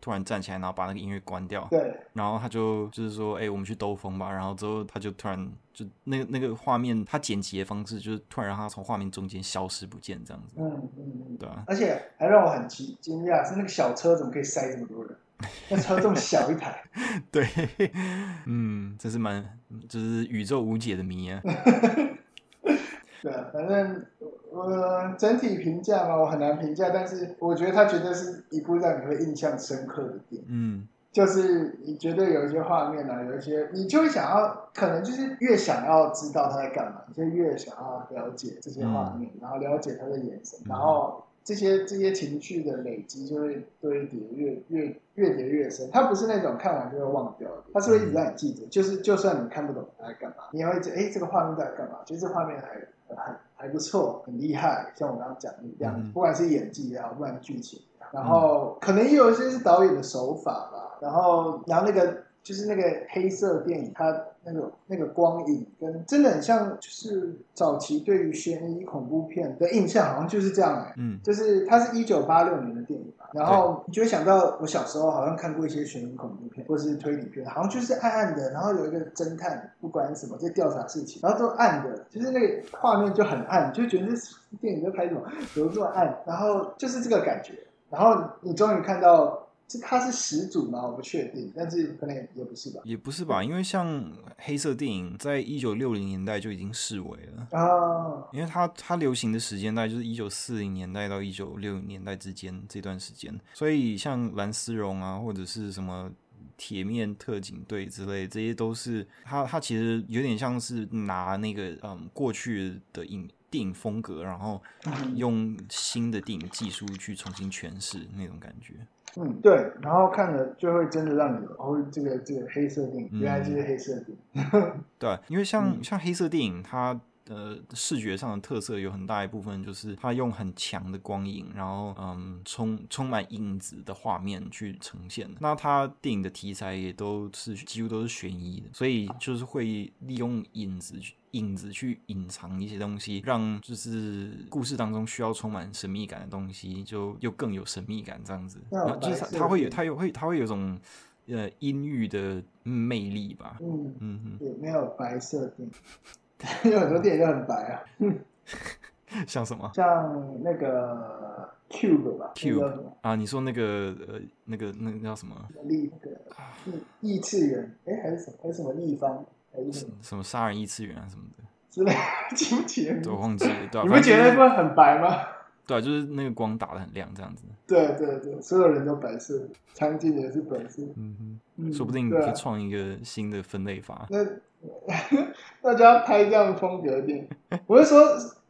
突然站起来，然后把那个音乐关掉，对，然后他就就是说，哎，欸，我们去兜风吧。然后之后他就突然就那个那个画面，他剪辑的方式就是突然让他从画面中间消失不见这样子，嗯嗯嗯，对啊。而且还让我很惊惊讶是那个小车怎么可以塞这么多人。那车这么小一台，对，嗯，这是蛮，就是宇宙无解的谜啊。对啊，反正我整体评价嘛，我很难评价，但是我觉得它绝对是一部让你会印象深刻的电影。嗯，就是你绝对有一些画面啊，有一些你就会想要，可能就是越想要知道他在干嘛，就越想要了解这些画面，嗯、然后了解他的眼神，然后。这些这些情绪的累积就会堆叠越越越叠越深，它不是那种看完就会忘掉的，它是会一直让你记着。就是就算你看不懂它在干嘛，你也会觉得哎，这个画面在干嘛？其实这画面还还还不错，很厉害。像我刚刚讲的一样，不管是演技也好，不管是剧情，然后可能也有一些是导演的手法吧。然后然后那个就是那个黑色电影，它。那个那个光影跟真的很像，就是早期对于悬疑恐怖片的印象，好像就是这样哎、欸，嗯，就是它是一九八六年的电影吧，然后你就会想到我小时候好像看过一些悬疑恐怖片或是推理片，好像就是暗暗的，然后有一个侦探不管什么在调查事情，然后都暗的，就是那个画面就很暗，就觉得这电影在拍什么，怎么这么暗，然后就是这个感觉，然后你终于看到。这他是始祖吗？我不确定，但是可能也不是吧。也不是吧，因为像黑色电影，在一九六零年代就已经式微了啊。哦、因为它它流行的时间大概就是一九四零年代到一九六零年代之间这段时间，所以像蓝丝绒啊，或者是什么铁面特警队之类，这些都是它它其实有点像是拿那个嗯过去的影电影风格，然后用新的电影技术去重新诠释那种感觉。嗯，对，然后看了就会真的让你哦，这个这个黑色电影原来就是黑色电影。对，因为像、嗯、像黑色电影，它呃视觉上的特色有很大一部分就是它用很强的光影，然后嗯充充满影子的画面去呈现。那它电影的题材也都是几乎都是悬疑的，所以就是会利用影子去。影子去隐藏一些东西，让就是故事当中需要充满神秘感的东西，就又更有神秘感这样子。然后就是他，会有，他有会，他会有种呃阴郁的魅力吧。嗯嗯嗯，对，没有白色电影，有很多电影都很白啊。像什么？像那个 Cube 吧，Cube 啊，你说那个呃那个那个叫什么？立那个异异次元，哎、欸，还是什么？还是什么立方？还是什么杀人异次元啊什么的之类，记不起来。我忘记了，对、啊、你不觉得那部很白吗？对啊，就是那个光打得很亮，这样子。对对对，所有人都白色，场景也是白色。嗯哼，嗯说不定你可以创一个新的分类法。啊、那大家要拍这样风格的电影，我是说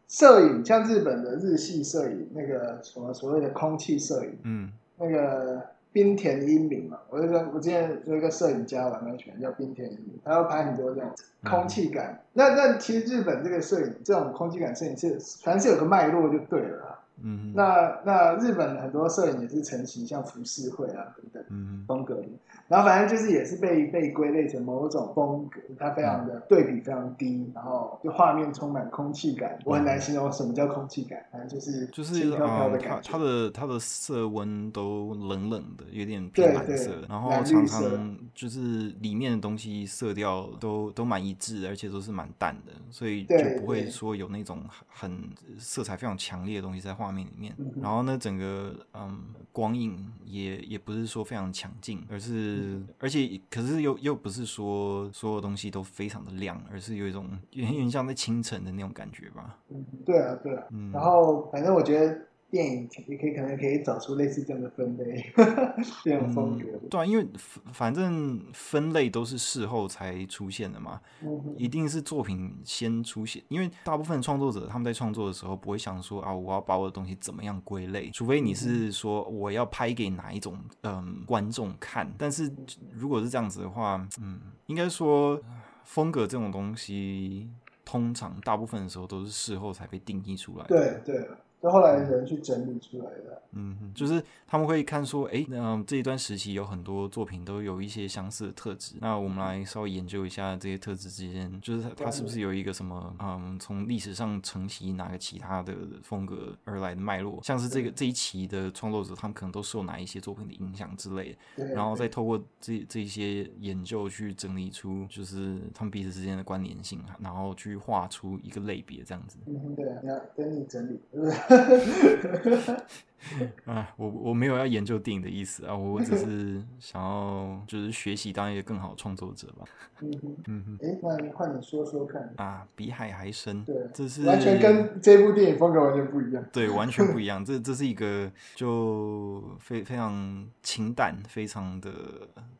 摄影，像日本的日系摄影，那个什么所谓的空气摄影，嗯，那个。冰田英明嘛，我就说，我之前有一个摄影家，我蛮喜欢，叫冰田英明，他要拍很多这种空气感。嗯、那那其实日本这个摄影，这种空气感摄影是，凡是有个脉络就对了。嗯，那那日本很多摄影也是成型像浮世绘啊等等风格然后反正就是也是被被归类成某种风格，它非常的对比非常低，然后就画面充满空气感，我很难形容什么叫空气感，反正就是就是飘飘的感觉，它的它的色温都冷冷的，有点偏蓝色，然后常常就是里面的东西色调都都蛮一致，而且都是蛮淡的，所以就不会说有那种很色彩非常强烈的东西在画。画面里面，然后呢，整个嗯光影也也不是说非常强劲，而是、嗯、而且可是又又不是说所有东西都非常的亮，而是有一种有点像在清晨的那种感觉吧。嗯，对啊，对啊。嗯，然后反正我觉得。电影也可以可能可以找出类似这样的分类，这种风格、嗯。对啊，因为反正分类都是事后才出现的嘛，嗯、一定是作品先出现。因为大部分创作者他们在创作的时候不会想说啊，我要把我的东西怎么样归类，除非你是说我要拍给哪一种嗯观众看。但是如果是这样子的话，嗯，应该说风格这种东西，通常大部分的时候都是事后才被定义出来的。对对。就后来人去整理出来的，嗯，就是他们会看说，哎，那这一段时期有很多作品都有一些相似的特质，那我们来稍微研究一下这些特质之间，就是它它是不是有一个什么，嗯，从历史上承袭哪个其他的风格而来的脉络，像是这个这一期的创作者，他们可能都受哪一些作品的影响之类的，然后再透过这这些研究去整理出，就是他们彼此之间的关联性，然后去画出一个类别这样子。嗯，对啊，要等你整理。ハハハハ。啊，我我没有要研究电影的意思啊，我只是 想要就是学习当一个更好的创作者吧。嗯哼，嗯哼，哎，那你换你说说看啊，比海还深，对，这是完全跟这部电影风格完全不一样，对，完全不一样。这这是一个就非非常清淡，非常的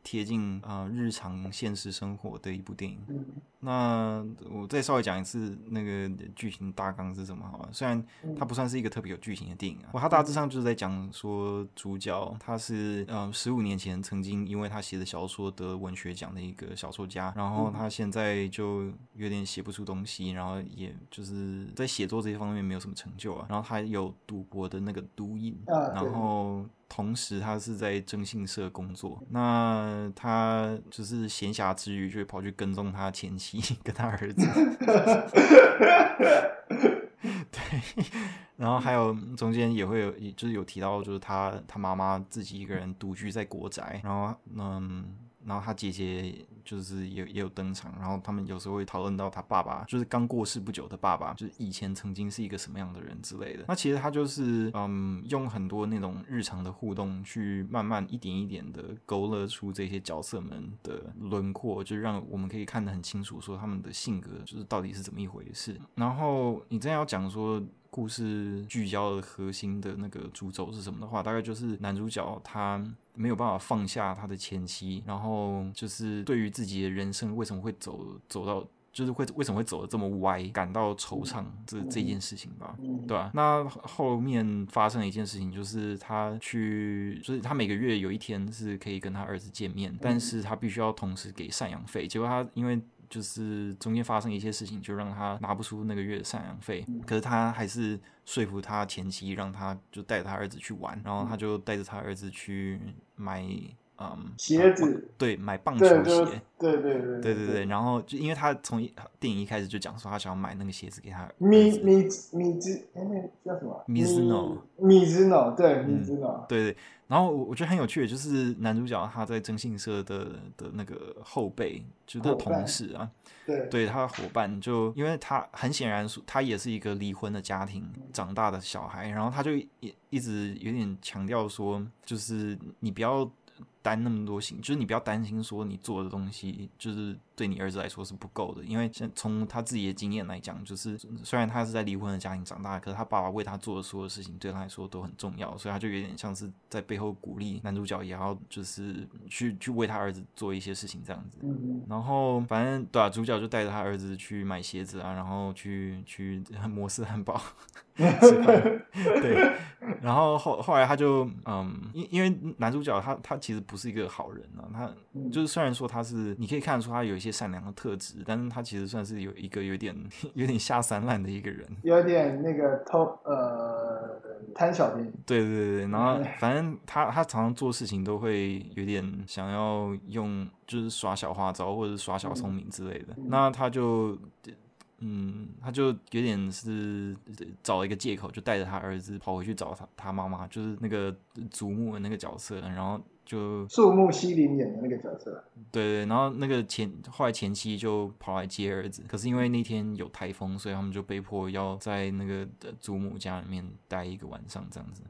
贴近啊、呃、日常现实生活的一部电影。嗯、那我再稍微讲一次那个剧情大纲是什么好了？虽然它不算是一个特别有剧情的电影啊，它大致上就是在讲说主角他是嗯十五年前曾经因为他写的小说得文学奖的一个小说家。然后他现在就有点写不出东西，然后也就是在写作这些方面没有什么成就啊。然后他有赌博的那个毒瘾，然后同时他是在征信社工作。那他就是闲暇之余就会跑去跟踪他前妻 跟他儿子。对，然后还有中间也会有，就是有提到，就是他他妈妈自己一个人独居在国宅，然后嗯。然后他姐姐就是也也有登场，然后他们有时候会讨论到他爸爸，就是刚过世不久的爸爸，就是以前曾经是一个什么样的人之类的。那其实他就是嗯，用很多那种日常的互动，去慢慢一点一点的勾勒出这些角色们的轮廓，就让我们可以看得很清楚，说他们的性格就是到底是怎么一回事。然后你真要讲说。故事聚焦的核心的那个主轴是什么的话，大概就是男主角他没有办法放下他的前妻，然后就是对于自己的人生为什么会走走到，就是会为什么会走的这么歪，感到惆怅这这件事情吧，对吧？那后面发生了一件事情，就是他去，就是他每个月有一天是可以跟他儿子见面，但是他必须要同时给赡养费，结果他因为。就是中间发生一些事情，就让他拿不出那个月的赡养费。嗯、可是他还是说服他前妻，让他就带着他儿子去玩，然后他就带着他儿子去买。嗯，鞋子、啊、对，买棒球鞋，对对对对对对对。然后就因为他从电影一开始就讲说他想要买那个鞋子给他米米米兹，哎，那叫什么？米兹诺，米兹诺，对，米兹诺，对对。然后我我觉得很有趣的，就是男主角他在征信社的的那个后辈，就是他同事啊，对，对他的伙伴，就因为他很显然他也是一个离婚的家庭长大的小孩，然后他就一一直有点强调说，就是你不要。担那么多心，就是你不要担心说你做的东西就是对你儿子来说是不够的，因为从他自己的经验来讲，就是虽然他是在离婚的家庭长大，可是他爸爸为他做的所有事情对他来说都很重要，所以他就有点像是在背后鼓励男主角也要就是去去为他儿子做一些事情这样子。然后反正对啊，主角就带着他儿子去买鞋子啊，然后去去摩斯汉堡 吃饭，对，然后后后来他就嗯，因因为男主角他他其实。不是一个好人啊，他就是虽然说他是，你可以看得出他有一些善良的特质，但是他其实算是有一个有点有点下三滥的一个人，有点那个偷呃贪小便宜。对对对，然后反正他他常常做事情都会有点想要用就是耍小花招或者是耍小聪明之类的，嗯、那他就。嗯，他就有点是找了一个借口，就带着他儿子跑回去找他他妈妈，就是那个祖母的那个角色，然后就树木希林演的那个角色。对对，然后那个前后来前妻就跑来接儿子，可是因为那天有台风，所以他们就被迫要在那个祖母家里面待一个晚上这样子。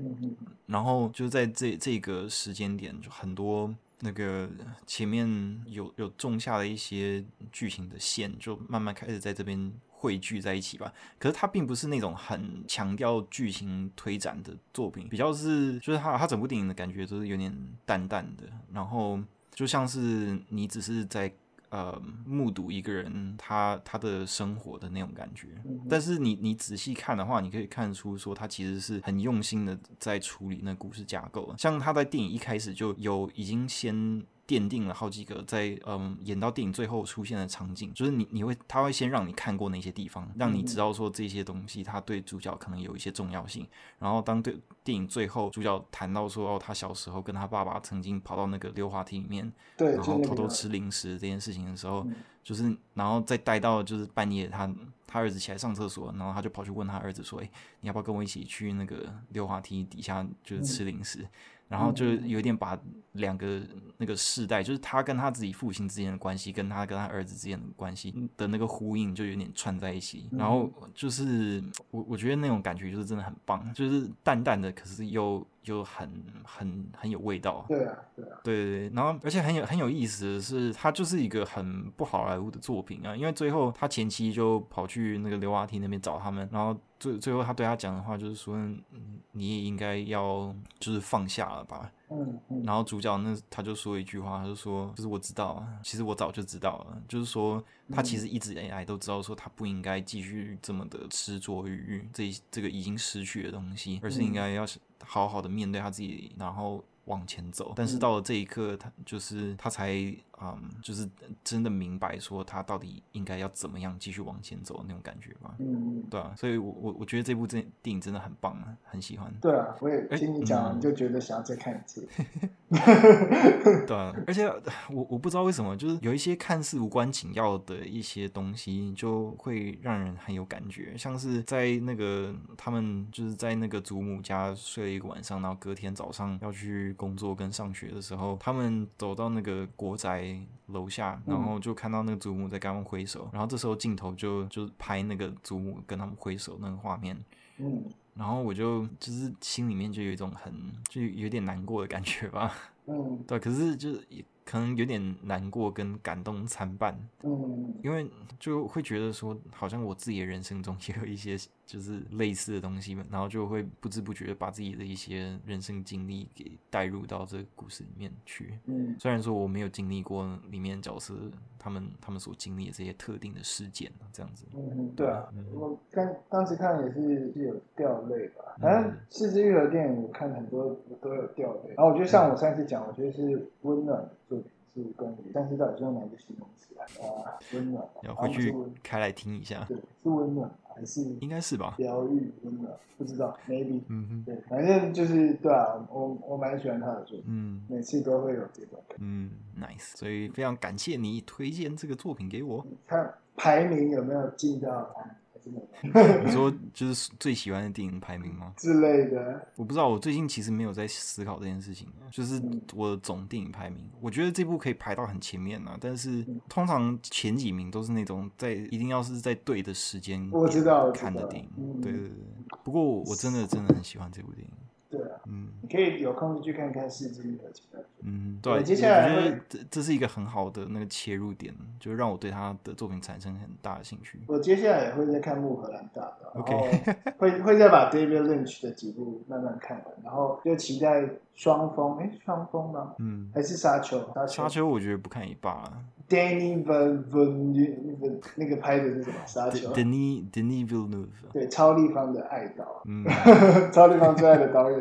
然后就在这这个时间点，就很多。那个前面有有种下了一些剧情的线，就慢慢开始在这边汇聚在一起吧。可是它并不是那种很强调剧情推展的作品，比较是就是它它整部电影的感觉都是有点淡淡的，然后就像是你只是在。呃，目睹一个人他他的生活的那种感觉，但是你你仔细看的话，你可以看出说他其实是很用心的在处理那故事架构。像他在电影一开始就有已经先。奠定了好几个在嗯演到电影最后出现的场景，就是你你会他会先让你看过那些地方，让你知道说这些东西他对主角可能有一些重要性。然后当对电影最后主角谈到说哦，他小时候跟他爸爸曾经跑到那个溜滑梯里面，对，然后偷偷吃零食这件事情的时候，就是然后再带到就是半夜他他儿子起来上厕所，然后他就跑去问他儿子说，哎，你要不要跟我一起去那个溜滑梯底下就是吃零食？然后就有点把两个那个世代，就是他跟他自己父亲之间的关系，跟他跟他儿子之间的关系的那个呼应，就有点串在一起。然后就是我我觉得那种感觉就是真的很棒，就是淡淡的，可是又。又很很很有味道，对啊，对啊，对对对，然后而且很有很有意思的是，他就是一个很不好莱坞的作品啊，因为最后他前妻就跑去那个溜滑梯那边找他们，然后最最后他对他讲的话就是说，你也应该要就是放下了吧。嗯，嗯，然后主角那他就说一句话，他就说，就是我知道啊，其实我早就知道了，就是说他其实一直以来都知道说他不应该继续这么的执着于这这个已经失去的东西，而是应该要好好的面对他自己，然后。往前走，但是到了这一刻，他就是他才嗯，就是真的明白说他到底应该要怎么样继续往前走的那种感觉吧。嗯，对啊，所以我我我觉得这部电电影真的很棒啊，很喜欢。对啊，我也听你讲，你就觉得想要再看一次。对啊，而且我我不知道为什么，就是有一些看似无关紧要的一些东西，就会让人很有感觉，像是在那个他们就是在那个祖母家睡了一个晚上，然后隔天早上要去。工作跟上学的时候，他们走到那个国宅楼下，然后就看到那个祖母在跟他们挥手，然后这时候镜头就就拍那个祖母跟他们挥手那个画面，嗯，然后我就就是心里面就有一种很就有点难过的感觉吧，嗯，对，可是就是可能有点难过跟感动参半，嗯，因为就会觉得说，好像我自己的人生中也有一些。就是类似的东西嘛，然后就会不知不觉把自己的一些人生经历给带入到这个故事里面去。嗯，虽然说我没有经历过里面角色他们他们所经历的这些特定的事件这样子。嗯，对啊，嗯、我刚当时看也是是有掉泪吧。反正是枝裕和电影，我看很多都有掉泪。然后我觉得像我上次讲，我觉得是温暖是关于，但是到底是用哪个形容词啊？啊，温暖。要回去开来听一下。对，是温暖还是？应该是吧。疗愈温暖，不知道，maybe。嗯哼。对，反正就是对啊，我我蛮喜欢他的作品。嗯。每次都会有这种。嗯，nice。所以非常感谢你推荐这个作品给我。看排名有没有进到？你说就是最喜欢的电影排名吗？之类的，我不知道。我最近其实没有在思考这件事情，就是我的总电影排名。我觉得这部可以排到很前面啊，但是通常前几名都是那种在一定要是在对的时间我知道看的电影。对对对。不过我真的真的很喜欢这部电影。对啊，嗯，你可以有空就去看看《世纪的情感》。嗯，对，接下来我觉得这这是一个很好的那个切入点，就让我对他的作品产生很大的兴趣。我接下来也会再看《穆荷兰大道》，OK，会 会再把 David Lynch 的几部慢慢看完，然后就期待双峰，哎，双峰吗？嗯，还是沙丘？沙丘，沙丘我觉得不看也罢了。Danny Villeneuve 那个拍的是什么？沙丘。，Danny Danny Villeneuve 对，超立方的爱导。嗯，超立方最爱的导演。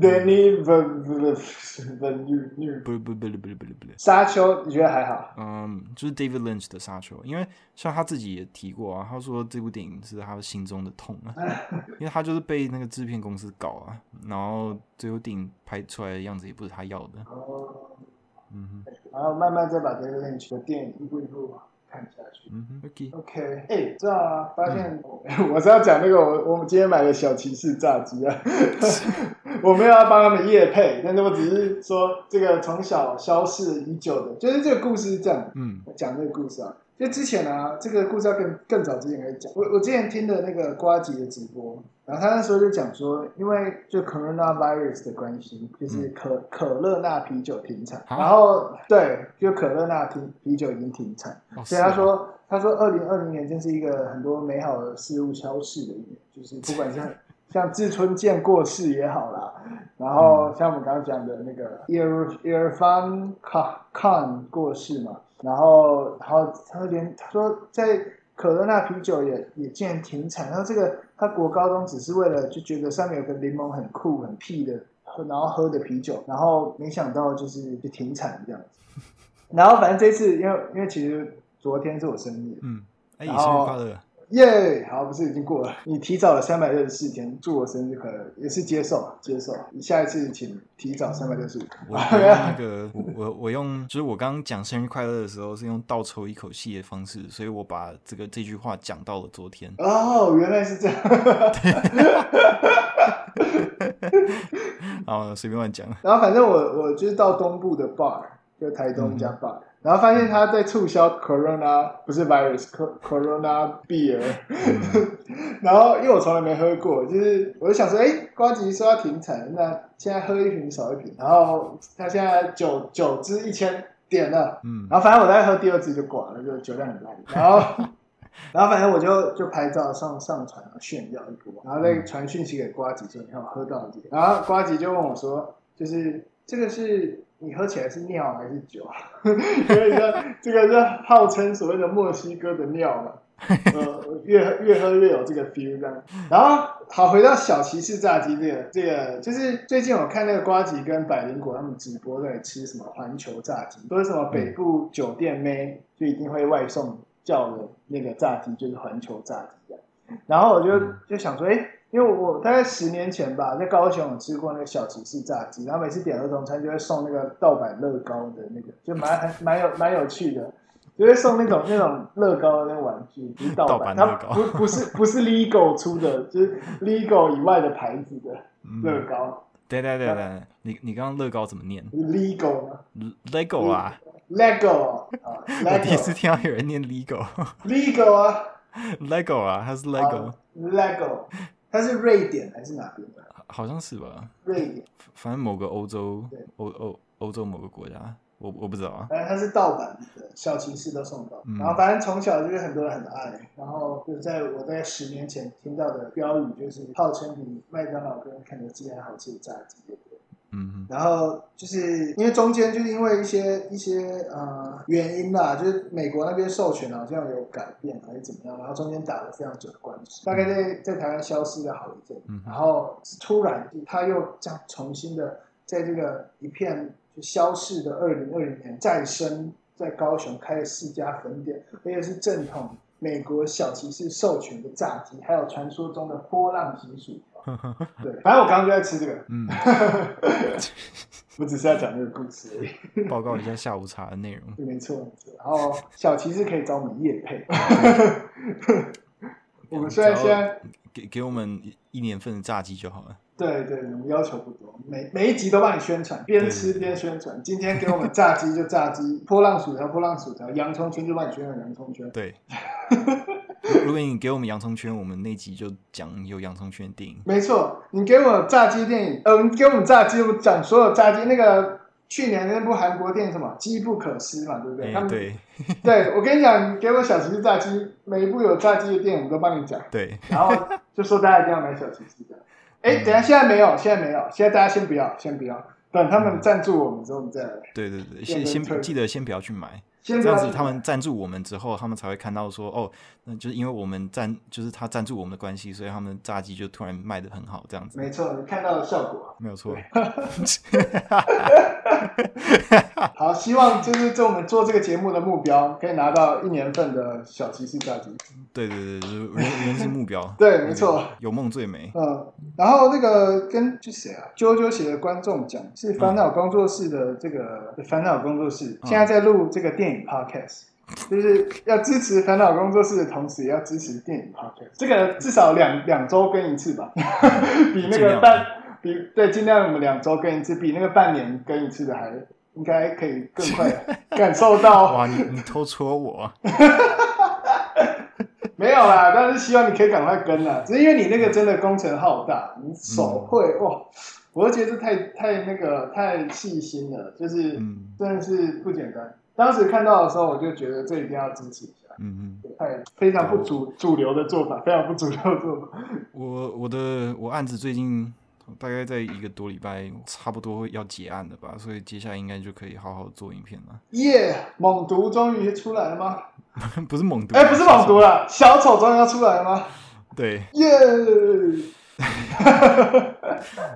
Danny Villeneuve 不是不是不是不是不是不是。沙丘你觉得还好？嗯，就是 David Lynch 的沙丘，因为像他自己也提过啊，他说这部电影是他心中的痛啊，因为他就是被那个制片公司搞啊，然后最后电影拍出来的样子也不是他要的。嗯哼，然后慢慢再把这个电影一步一步看下去。嗯哼，OK OK，哎、欸，知道啊？发现、嗯、我是要讲那个我我们今天买的小骑士炸鸡啊，我没有要帮他们夜配，但是我只是说这个从小消逝已久的，就是这个故事是这样。嗯，讲这个故事啊。就之前啊，这个故事要更更早之前开始讲。我我之前听的那个瓜吉的直播，然后他那时候就讲说，因为就 coronavirus 的关系，就是可、嗯、可乐那啤酒停产，啊、然后对，就可乐那啤啤酒已经停产，哦、所以他说、啊、他说二零二零年真是一个很多美好的事物消逝的一年，就是不管是 像志村健过世也好啦，然后像我们刚刚讲的那个 Irfan Khan 过世嘛。然后，然后他连他说，在可乐那啤酒也也竟然停产。然后这个他国高中只是为了就觉得上面有个柠檬很酷很屁的喝，然后喝的啤酒，然后没想到就是就停产这样子。然后反正这次因为因为其实昨天是我生日，嗯，哎，生日快乐。耶，yeah, 好，不是已经过了？你提早了三百六十四天，祝我生日快乐，也是接受，接受。你下一次请提早三百六十五天。我 那个，我我用，就是我刚刚讲生日快乐的时候是用倒抽一口气的方式，所以我把这个这句话讲到了昨天。哦，原来是这样。好，随便乱讲。然后反正我我就是到东部的 bar，就台东一家 bar。嗯然后发现他在促销 Corona，不是 virus，Corona beer。然后因为我从来没喝过，就是我就想说，哎，瓜吉说要停产，那现在喝一瓶少一瓶。然后他现在九九支一千点了，嗯。然后反正我在喝第二支就挂了，就酒量很烂。然后，然后反正我就就拍照上上传炫耀一波，然后再传讯息给瓜吉说，你看我喝到了。然后瓜吉就问我说，就是这个是。你喝起来是尿还是酒？所以说这个是号称所谓的墨西哥的尿嘛，呃，越越喝越有这个 feel 这样。然后好，回到小骑士炸鸡这个这个，就是最近我看那个瓜吉跟百灵果他们直播在吃什么环球炸鸡，都是什么北部酒店妹就一定会外送叫的那个炸鸡，就是环球炸鸡这样。然后我就就想说，哎、欸。因为我大概十年前吧，在高雄有吃过那个小骑士炸鸡，然后每次点儿童餐就会送那个盗版乐高的那个，就蛮还蛮有蛮有趣的，就会送那种那种乐高的那个玩具，不是盗版，它不不是不是 Lego 出的，就是 Lego 以外的牌子的乐高。对对对对，你你刚刚乐高怎么念？Lego Lego 啊，Lego 啊，我第一次听到有人念 Lego。Lego 啊，Lego 啊，它是 Lego。Lego。它是瑞典还是哪边的？好像是吧。瑞典，反正某个欧洲，欧欧欧洲某个国家，我我不知道啊。反正它是盗版的，小骑士都送到。嗯、然后反正从小就是很多人很爱。然后就在我在十年前听到的标语就是号称比麦当劳跟肯德基还好吃的炸鸡。嗯哼，然后就是因为中间就是因为一些一些呃原因啦，就是美国那边授权好像有改变还是怎么样，然后中间打了非常久的官司，大概在在台湾消失了好一阵，嗯、然后突然他又这样重新的在这个一片就消逝的二零二零年再生在高雄开了四家分店，而且是正统美国小骑士授权的炸鸡，还有传说中的波浪形薯条。对，反正我刚刚就在吃这个。嗯，我只是要讲这个故事而已。报告一下下午茶的内容。没错，没错。然后小骑士可以找我们夜配。我们虽然现在给给我们一年份的炸鸡就好了。对对，我们要求不多，每每一集都帮你宣传，边吃边宣传。今天给我们炸鸡就炸鸡，波浪薯条波浪薯条，洋葱圈就帮你宣传洋葱圈。对，如果你给我们洋葱圈，我们那集就讲有洋葱圈的电影。没错，你给我炸鸡电影，呃，给我们炸鸡，我们讲所有炸鸡。那个去年那部韩国电影什么《机不可失》嘛，对不对？欸、对，对我跟你讲，你给我小骑士炸鸡，每一部有炸鸡的电影我都帮你讲。对，然后就说大家一定要买小骑士的。哎，等下，现在没有，现在没有，现在大家先不要，先不要，等他们赞助我们之后，我们再来。对对对，先先记得先不要去买，这样子他们赞助我们之后，他们才会看到说，哦，那就是因为我们赞，就是他赞助我们的关系，所以他们炸鸡就突然卖的很好，这样子。没错，你看到的效果没有错。好，希望就是这我们做这个节目的目标，可以拿到一年份的小骑士炸鸡。对对对，人人是目标。对，没错，有梦最美。嗯，然后那个跟就谁啊？啾啾写的观众讲，是烦恼工作室的这个烦恼工作室，现在在录这个电影 podcast，就是要支持烦恼工作室的同时，也要支持电影 podcast。这个至少两两周更一次吧，比那个半比对，尽量我们两周更一次，比那个半年更一次的还应该可以更快 感受到。哇，你你偷戳我。没有啦，但是希望你可以赶快跟啦。只是因为你那个真的工程浩大，你手绘、嗯、哇，我就觉得这太太那个太细心了，就是真的是不简单。嗯、当时看到的时候，我就觉得这一定要支持一下。嗯嗯，太非常不主主流的做法，非常不主流的做法。我我的我案子最近。大概在一个多礼拜，差不多要结案了吧，所以接下来应该就可以好好做影片了。耶，猛毒终于出来了吗？不是猛毒，哎、欸，不是猛毒了，小丑终于要出来了吗？对，耶，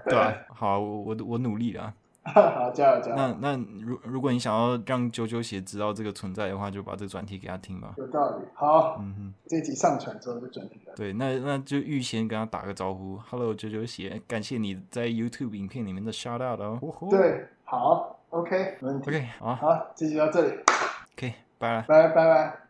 对啊，好，我我我努力了。好，加油加油！那那如如果你想要让九九鞋知道这个存在的话，就把这个专题给他听吧。有道理。好，嗯哼，这集上传之后就转给他。对，那那就预先跟他打个招呼，Hello，九九鞋，感谢你在 YouTube 影片里面的 shout out 哦。对，好，OK，没问题。OK，好，好，这集到这里。OK，拜拜，拜拜拜。